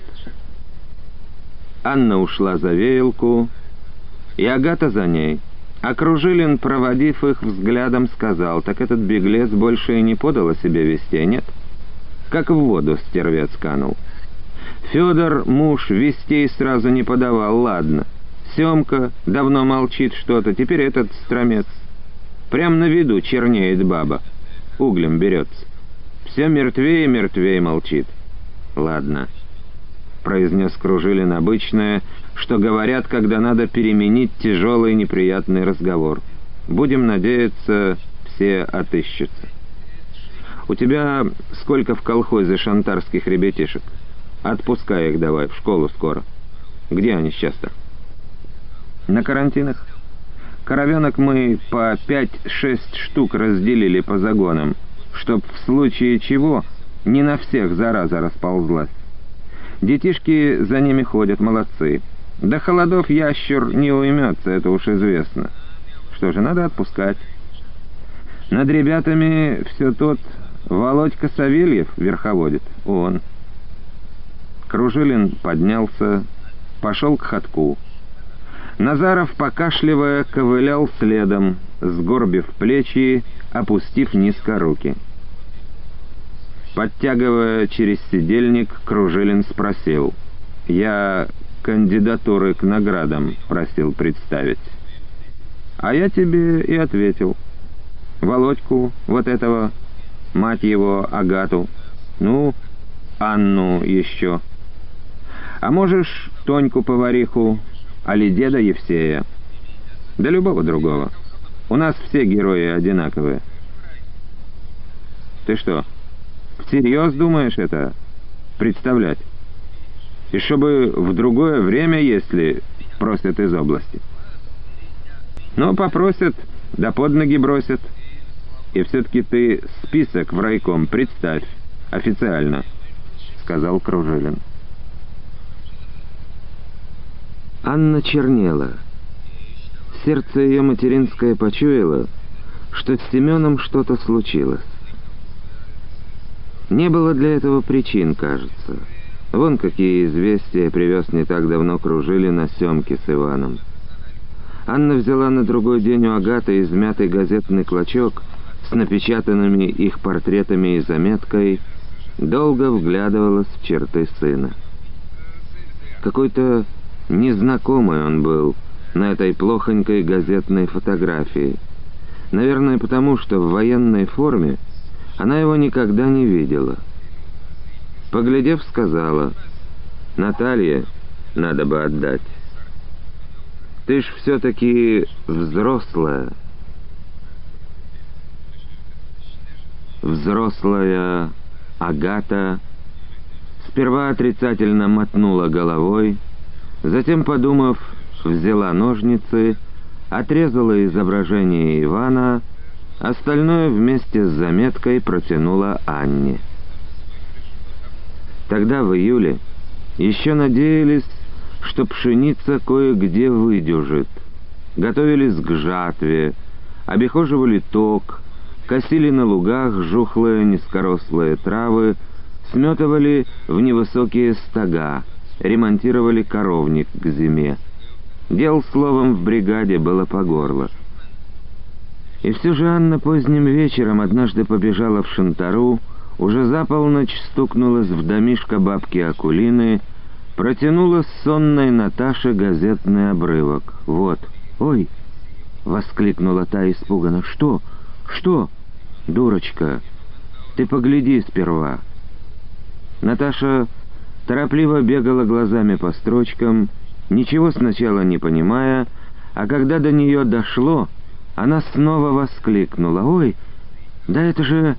S1: Анна ушла за веялку, и Агата за ней. А проводив их взглядом, сказал, «Так этот беглец больше и не подал о себе вестей, нет?» Как в воду стервец канул. Федор, муж, вестей сразу не подавал, ладно. Семка давно молчит что-то, теперь этот стромец. Прям на виду чернеет баба. Углем берется. Все мертвее и мертвее молчит. Ладно произнес Кружилин обычное, что говорят, когда надо переменить тяжелый неприятный разговор. Будем надеяться, все отыщутся. У тебя сколько в колхозе шантарских ребятишек? Отпускай их давай, в школу скоро. Где они сейчас-то? На карантинах. Коровенок мы по пять-шесть штук разделили по загонам, чтоб в случае чего не на всех зараза расползлась. Детишки за ними ходят, молодцы. До холодов ящер не уймется, это уж известно. Что же, надо отпускать. Над ребятами все тот Володька Савельев верховодит. Он. Кружилин поднялся, пошел к ходку. Назаров, покашливая, ковылял следом, сгорбив плечи, опустив низко руки. Подтягивая через сидельник, Кружилин спросил. «Я кандидатуры к наградам просил представить». А я тебе и ответил. Володьку, вот этого, мать его, Агату, ну, Анну еще. А можешь Тоньку-повариху, али деда Евсея. Да любого другого. У нас все герои одинаковые. Ты что, Всерьез думаешь это представлять? И чтобы в другое время, если просят из области. Но попросят, да под ноги бросят. И все-таки ты список в райком представь, официально, сказал Кружилин. Анна чернела. Сердце ее материнское почуяло, что с Семеном что-то случилось. Не было для этого причин, кажется. Вон какие известия привез не так давно кружили на съемке с Иваном. Анна взяла на другой день у Агаты измятый газетный клочок с напечатанными их портретами и заметкой, долго вглядывалась в черты сына. Какой-то незнакомый он был на этой плохонькой газетной фотографии. Наверное, потому что в военной форме она его никогда не видела. Поглядев, сказала, «Наталье надо бы отдать. Ты ж все-таки взрослая». Взрослая Агата сперва отрицательно мотнула головой, затем, подумав, взяла ножницы, отрезала изображение Ивана Остальное вместе с заметкой протянула Анне. Тогда, в июле, еще надеялись, что пшеница кое-где выдюжит. готовились к жатве, обихоживали ток, косили на лугах жухлые низкорослые травы, сметывали в невысокие стога, ремонтировали коровник к зиме. Дел, словом, в бригаде было по горло. И все же Анна поздним вечером однажды побежала в Шантару, уже за полночь стукнулась в домишко бабки Акулины, протянула сонной Наташе газетный обрывок. «Вот, ой!» — воскликнула та испуганно. «Что? Что?» «Дурочка, ты погляди сперва». Наташа торопливо бегала глазами по строчкам, ничего сначала не понимая, а когда до нее дошло, она снова воскликнула. «Ой, да это же...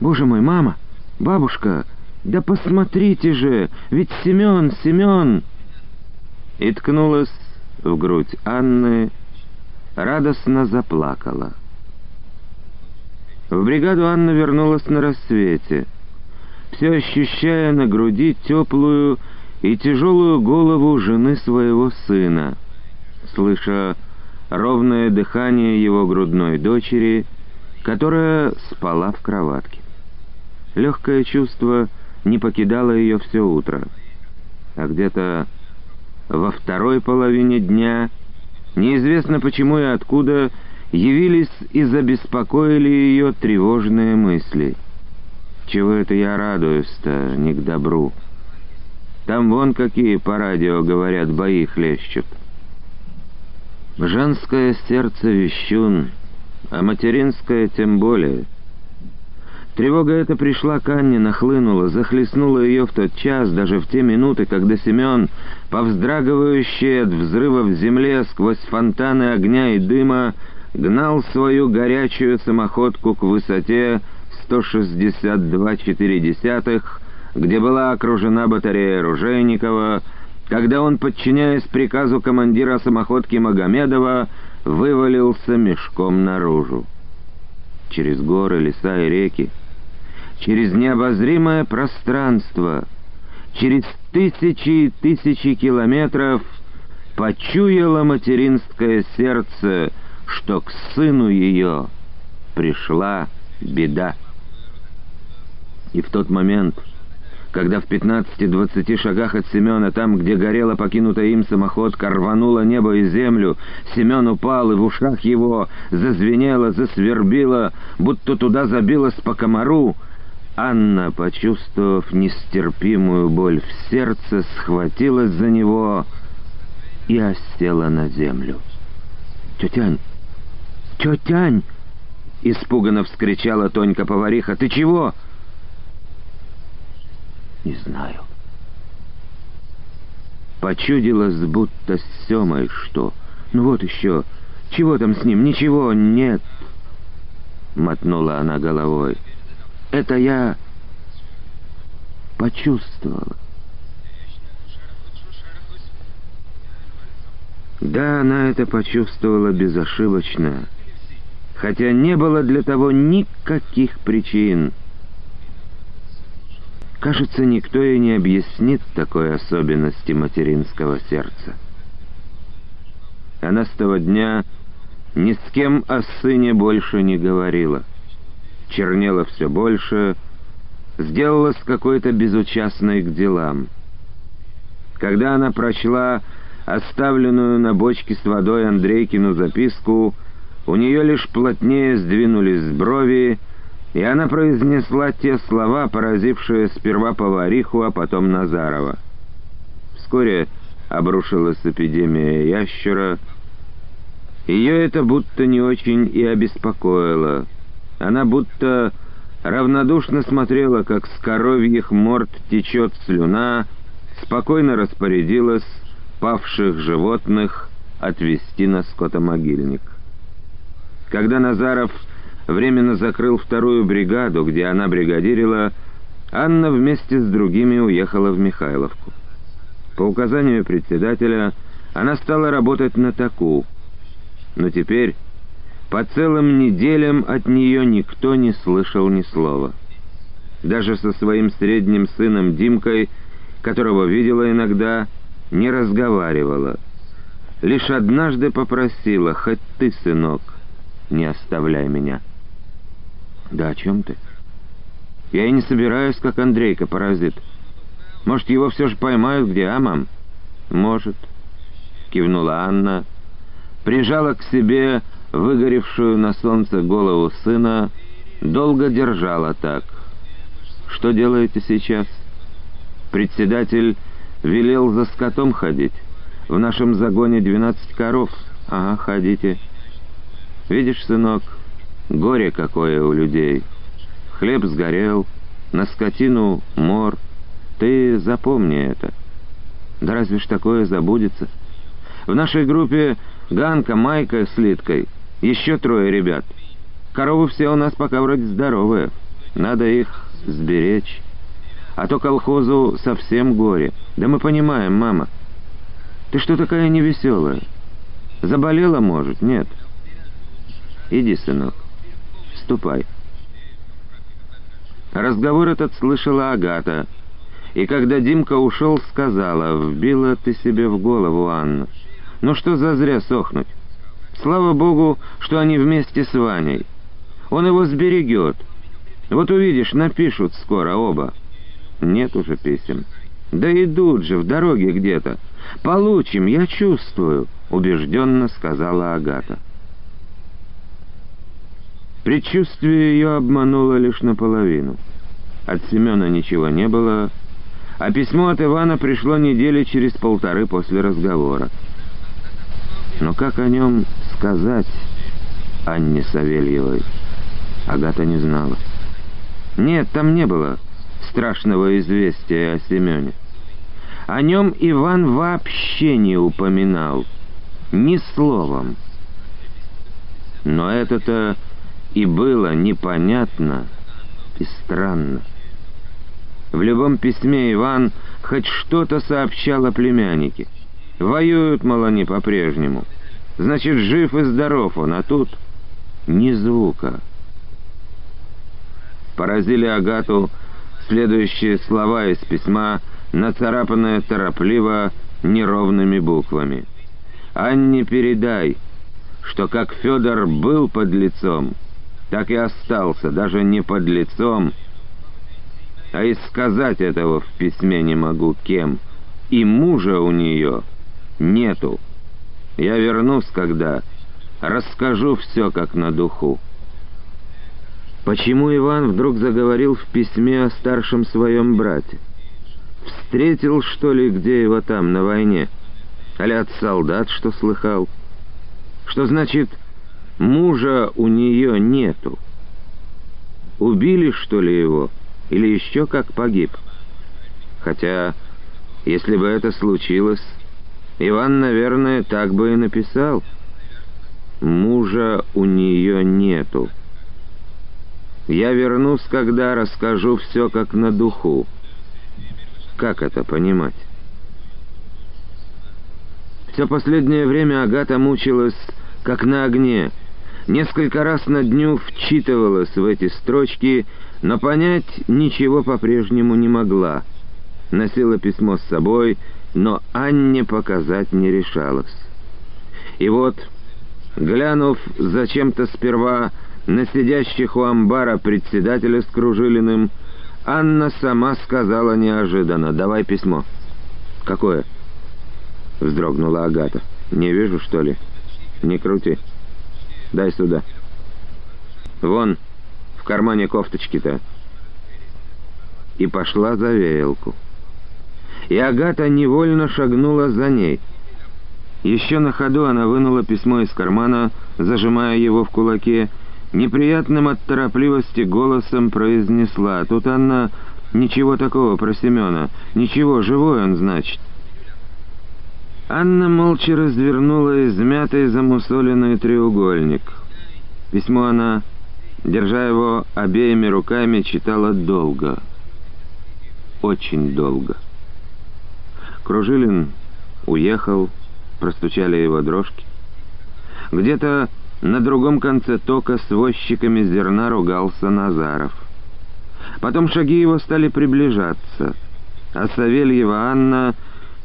S1: Боже мой, мама, бабушка, да посмотрите же, ведь Семен, Семен!» И ткнулась в грудь Анны, радостно заплакала. В бригаду Анна вернулась на рассвете, все ощущая на груди теплую и тяжелую голову жены своего сына, слыша ровное дыхание его грудной дочери, которая спала в кроватке. Легкое чувство не покидало ее все утро, а где-то во второй половине дня, неизвестно почему и откуда, явились и забеспокоили ее тревожные мысли. Чего это я радуюсь-то не к добру? Там вон какие по радио говорят, бои хлещут. Женское сердце вещун, а материнское тем более. Тревога эта пришла к Анне, нахлынула, захлестнула ее в тот час, даже в те минуты, когда Семен, повздрагивающий от взрыва в земле сквозь фонтаны огня и дыма, гнал свою горячую самоходку к высоте 162,4 где была окружена батарея Ружейникова, когда он, подчиняясь приказу командира самоходки Магомедова, вывалился мешком наружу. Через горы, леса и реки, через необозримое пространство, через тысячи и тысячи километров почуяло материнское сердце, что к сыну ее пришла беда. И в тот момент когда в 15-20 шагах от Семена, там, где горела покинутая им самоходка, рвануло небо и землю, Семен упал, и в ушах его зазвенело, засвербило, будто туда забилось по комару. Анна, почувствовав нестерпимую боль в сердце, схватилась за него и осела на землю. «Тетянь! Тетянь!» — испуганно вскричала Тонька-повариха. «Ты чего?» Не знаю. Почудилось, будто с Семой что. Ну вот еще. Чего там с ним? Ничего, нет. Мотнула она головой. Это я почувствовала. Да, она это почувствовала безошибочно, хотя не было для того никаких причин. Кажется, никто и не объяснит такой особенности материнского сердца. Она с того дня ни с кем о сыне больше не говорила. Чернела все больше, сделалась какой-то безучастной к делам. Когда она прочла оставленную на бочке с водой Андрейкину записку, у нее лишь плотнее сдвинулись брови, и она произнесла те слова, поразившие сперва повариху, а потом Назарова. Вскоре обрушилась эпидемия ящера. Ее это будто не очень и обеспокоило. Она будто равнодушно смотрела, как с коровьих морд течет слюна, спокойно распорядилась павших животных отвезти на скотомогильник. Когда Назаров временно закрыл вторую бригаду, где она бригадирила, Анна вместе с другими уехала в Михайловку. По указанию председателя она стала работать на таку, но теперь по целым неделям от нее никто не слышал ни слова. Даже со своим средним сыном Димкой, которого видела иногда, не разговаривала. лишь однажды попросила, хоть ты, сынок, не оставляй меня. Да о чем ты? Я и не собираюсь, как Андрейка, паразит. Может, его все же поймают где, а? Может, кивнула Анна, прижала к себе выгоревшую на солнце голову сына, долго держала так. Что делаете сейчас? Председатель велел за скотом ходить. В нашем загоне двенадцать коров. Ага, ходите. Видишь, сынок, горе какое у людей. Хлеб сгорел, на скотину мор. Ты запомни это. Да разве ж такое забудется? В нашей группе Ганка, Майка с Литкой, еще трое ребят. Коровы все у нас пока вроде здоровые. Надо их сберечь. А то колхозу совсем горе. Да мы понимаем, мама. Ты что такая невеселая? Заболела, может? Нет. Иди, сынок. Ступай. Разговор этот слышала Агата. И когда Димка ушел, сказала, «Вбила ты себе в голову, Анна. Ну что за зря сохнуть? Слава Богу, что они вместе с Ваней. Он его сберегет. Вот увидишь, напишут скоро оба». Нет уже писем. Да идут же в дороге где-то. Получим, я чувствую, убежденно сказала Агата. Предчувствие ее обмануло лишь наполовину. От Семена ничего не было, а письмо от Ивана пришло недели через полторы после разговора. Но как о нем сказать Анне Савельевой? Агата не знала. Нет, там не было страшного известия о Семене. О нем Иван вообще не упоминал, ни словом. Но это-то и было непонятно и странно. В любом письме Иван хоть что-то сообщал о племяннике. Воюют, мол, они по-прежнему. Значит, жив и здоров он, а тут ни звука. Поразили Агату следующие слова из письма, нацарапанные торопливо неровными буквами. «Анне передай, что как Федор был под лицом, так и остался, даже не под лицом, а и сказать этого в письме не могу кем, и мужа у нее нету. Я вернусь, когда расскажу все как на духу». Почему Иван вдруг заговорил в письме о старшем своем брате? Встретил, что ли, где его там, на войне? Али от солдат, что слыхал? Что значит, мужа у нее нету? Убили, что ли, его? Или еще как погиб? Хотя, если бы это случилось, Иван, наверное, так бы и написал. Мужа у нее нету. Я вернусь, когда расскажу все как на духу. Как это понимать? Все последнее время Агата мучилась, как на огне. Несколько раз на дню вчитывалась в эти строчки, но понять ничего по-прежнему не могла. Носила письмо с собой, но Анне показать не решалась. И вот, глянув зачем-то сперва на сидящих у амбара председателя с Кружилиным, Анна сама сказала неожиданно «Давай письмо». «Какое?» — вздрогнула Агата. «Не вижу, что ли?» «Не крути. Дай сюда». «Вон, в кармане кофточки-то». И пошла за веялку. И Агата невольно шагнула за ней. Еще на ходу она вынула письмо из кармана, зажимая его в кулаке, неприятным от торопливости голосом произнесла. Тут она ничего такого про Семена. Ничего, живой он, значит. Анна молча развернула измятый замусоленный треугольник. Письмо она, держа его обеими руками, читала долго. Очень долго. Кружилин уехал, простучали его дрожки. Где-то на другом конце тока с возчиками зерна ругался Назаров. Потом шаги его стали приближаться, а Савельева Анна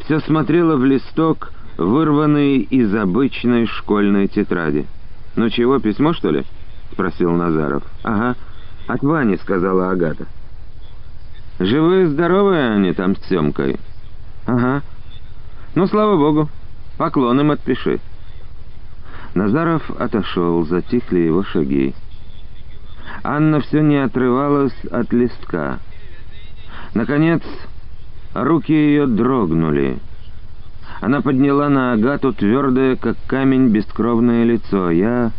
S1: все смотрела в листок, вырванный из обычной школьной тетради. «Ну чего, письмо, что ли?» — спросил Назаров. «Ага, от Вани», — сказала Агата. «Живые-здоровые они там с Семкой?» «Ага. Ну, слава богу. Поклон им отпиши». Назаров отошел, затихли его шаги. Анна все не отрывалась от листка. Наконец, руки ее дрогнули. Она подняла на Агату твердое, как камень, бескровное лицо. Я...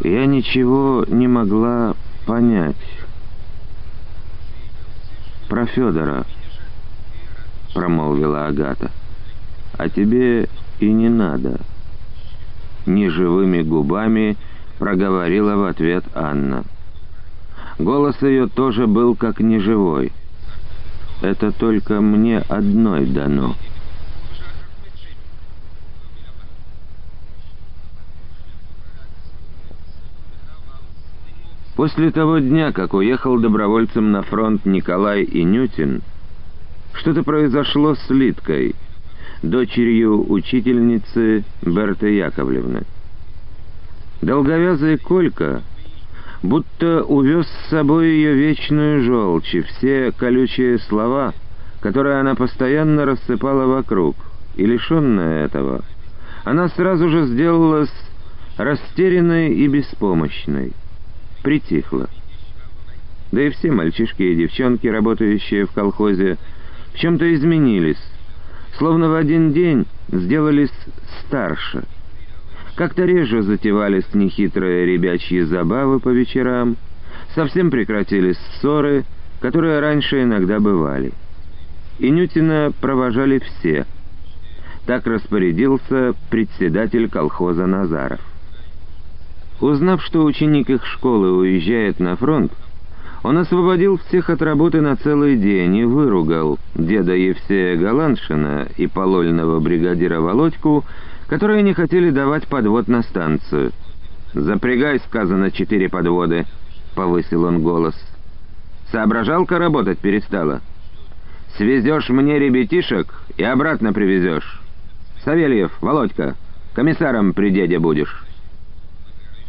S1: Я ничего не могла понять. «Про Федора», — промолвила Агата. «А тебе и не надо». Неживыми губами проговорила в ответ Анна. Голос ее тоже был как неживой. «Это только мне одной дано». После того дня, как уехал добровольцем на фронт Николай Инютин, что-то произошло с Литкой, дочерью учительницы Берты Яковлевны. Долговязый Колька будто увез с собой ее вечную желчь и все колючие слова, которые она постоянно рассыпала вокруг, и лишенная этого, она сразу же сделалась растерянной и беспомощной, притихла. Да и все мальчишки и девчонки, работающие в колхозе, в чем-то изменились, словно в один день сделались старше — как-то реже затевались нехитрые ребячьи забавы по вечерам, совсем прекратились ссоры, которые раньше иногда бывали. И Нютина провожали все. Так распорядился председатель колхоза Назаров. Узнав, что ученик их школы уезжает на фронт, он освободил всех от работы на целый день и выругал деда Евсея Галаншина и полольного бригадира Володьку которые не хотели давать подвод на станцию. «Запрягай, — сказано, — четыре подводы», — повысил он голос. «Соображалка работать перестала. Свезешь мне ребятишек и обратно привезешь. Савельев, Володька, комиссаром при деде будешь».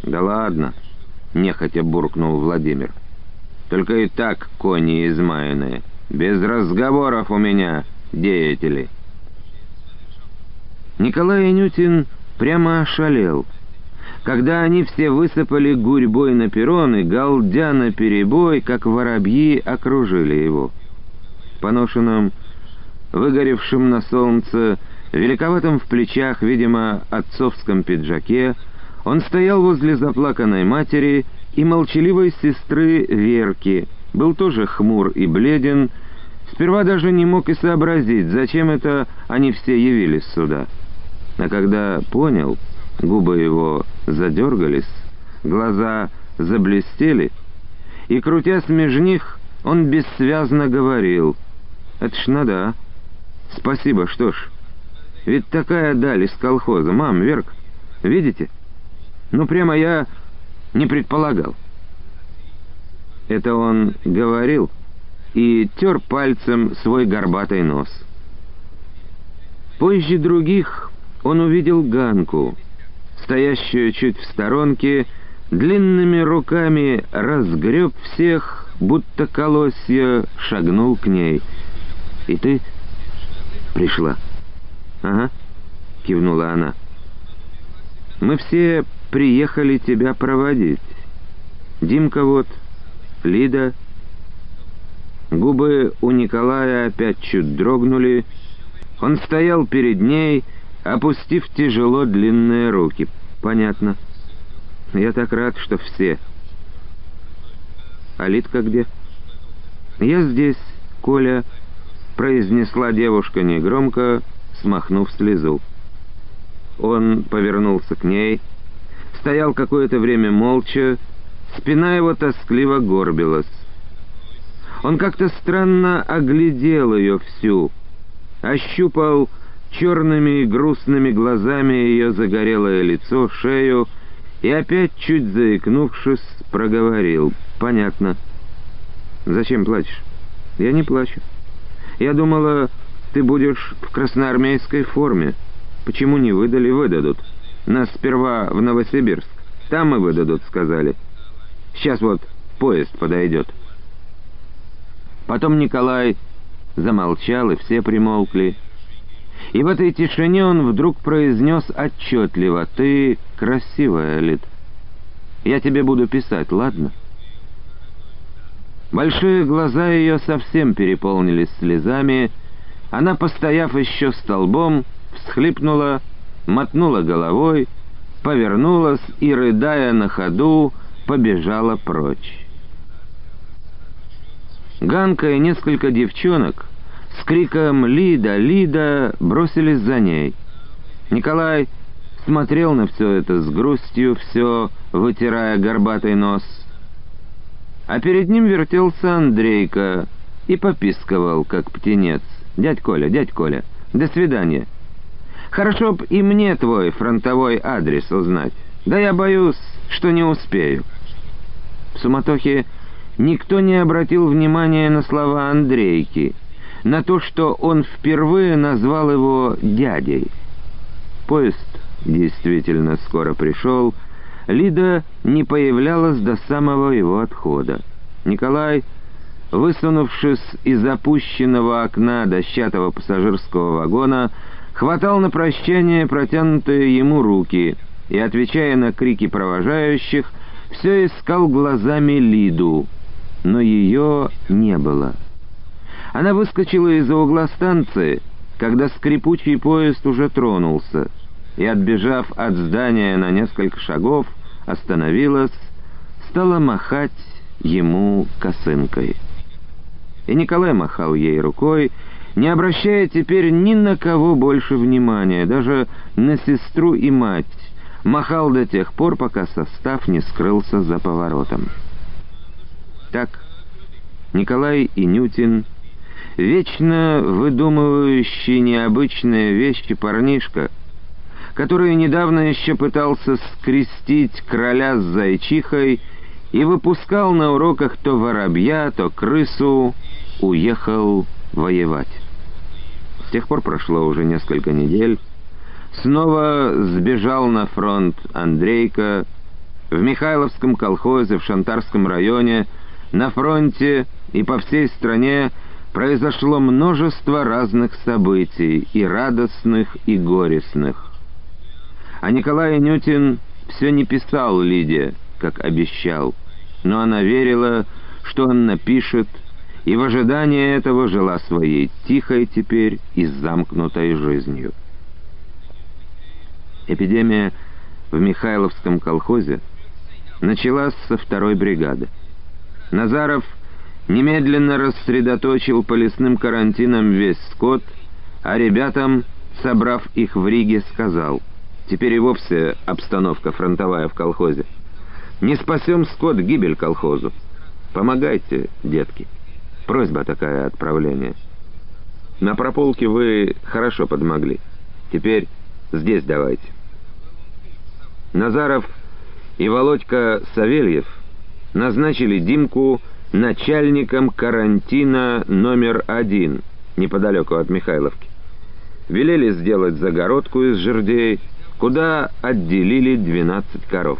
S1: «Да ладно», — нехотя буркнул Владимир. «Только и так кони измаянные. Без разговоров у меня, деятели». Николай Анютин прямо ошалел. Когда они все высыпали гурьбой на перрон и, галдя на перебой, как воробьи, окружили его. В поношенном, выгоревшем на солнце, великоватом в плечах, видимо, отцовском пиджаке, он стоял возле заплаканной матери и молчаливой сестры Верки, был тоже хмур и бледен, сперва даже не мог и сообразить, зачем это они все явились сюда. А когда понял, губы его задергались, глаза заблестели, и, крутясь меж них, он бессвязно говорил, «Это ж надо, а? Спасибо, что ж. Ведь такая даль из колхоза, мам, Верк, видите? Ну, прямо я не предполагал». Это он говорил и тер пальцем свой горбатый нос. Позже других он увидел Ганку, стоящую чуть в сторонке, длинными руками разгреб всех, будто колосья, шагнул к ней. «И ты пришла?» «Ага», — кивнула она. «Мы все приехали тебя проводить. Димка вот, Лида...» Губы у Николая опять чуть дрогнули. Он стоял перед ней опустив тяжело длинные руки. «Понятно. Я так рад, что все». «А Литка где?» «Я здесь, Коля», — произнесла девушка негромко, смахнув слезу. Он повернулся к ней, стоял какое-то время молча, спина его тоскливо горбилась. Он как-то странно оглядел ее всю, ощупал черными и грустными глазами ее загорелое лицо, шею, и опять, чуть заикнувшись, проговорил. «Понятно. Зачем плачешь?» «Я не плачу. Я думала, ты будешь в красноармейской форме. Почему не выдали? Выдадут. Нас сперва в Новосибирск. Там и выдадут, сказали. Сейчас вот поезд подойдет. Потом Николай замолчал, и все примолкли. И в этой тишине он вдруг произнес отчетливо, «Ты красивая, Лид. Я тебе буду писать, ладно?» Большие глаза ее совсем переполнились слезами. Она, постояв еще столбом, всхлипнула, мотнула головой, повернулась и, рыдая на ходу, побежала прочь. Ганка и несколько девчонок с криком «Лида! Лида!» бросились за ней. Николай смотрел на все это с грустью, все вытирая горбатый нос. А перед ним вертелся Андрейка и пописковал, как птенец. «Дядь Коля, дядь Коля, до свидания. Хорошо б и мне твой фронтовой адрес узнать. Да я боюсь, что не успею». В суматохе никто не обратил внимания на слова Андрейки, на то, что он впервые назвал его дядей. Поезд действительно скоро пришел, Лида не появлялась до самого его отхода. Николай, высунувшись из опущенного окна дощатого пассажирского вагона, хватал на прощание протянутые ему руки и, отвечая на крики провожающих, все искал глазами Лиду, но ее не было. Она выскочила из-за угла станции, когда скрипучий поезд уже тронулся, и, отбежав от здания на несколько шагов, остановилась, стала махать ему косынкой. И Николай махал ей рукой, не обращая теперь ни на кого больше внимания, даже на сестру и мать, махал до тех пор, пока состав не скрылся за поворотом. Так Николай и Нютин, вечно выдумывающий необычные вещи парнишка, который недавно еще пытался скрестить короля с зайчихой и выпускал на уроках то воробья, то крысу, уехал воевать. Тех пор прошло уже несколько недель, Снова сбежал на фронт Андрейка. В Михайловском колхозе в Шантарском районе на фронте и по всей стране произошло множество разных событий, и радостных, и горестных. А Николай Нютин все не писал Лиде, как обещал, но она верила, что он напишет, и в ожидании этого жила своей тихой теперь и замкнутой жизнью. Эпидемия в Михайловском колхозе началась со второй бригады. Назаров немедленно рассредоточил по лесным карантинам весь скот, а ребятам, собрав их в Риге, сказал, теперь и вовсе обстановка фронтовая в колхозе. Не спасем скот, гибель колхозу. Помогайте, детки. Просьба такая отправления. На прополке вы хорошо подмогли. Теперь Здесь давайте. Назаров и Володька Савельев назначили Димку начальником карантина номер один неподалеку от Михайловки. Велели сделать загородку из жердей, куда отделили 12 коров.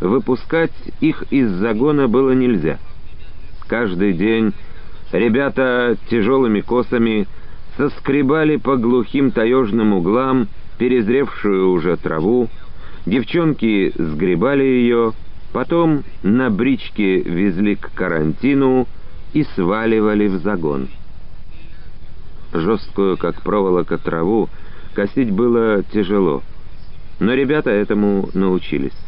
S1: Выпускать их из загона было нельзя. Каждый день ребята тяжелыми косами соскребали по глухим таежным углам перезревшую уже траву, девчонки сгребали ее, потом на бричке везли к карантину и сваливали в загон. Жесткую, как проволока, траву косить было тяжело, но ребята этому научились.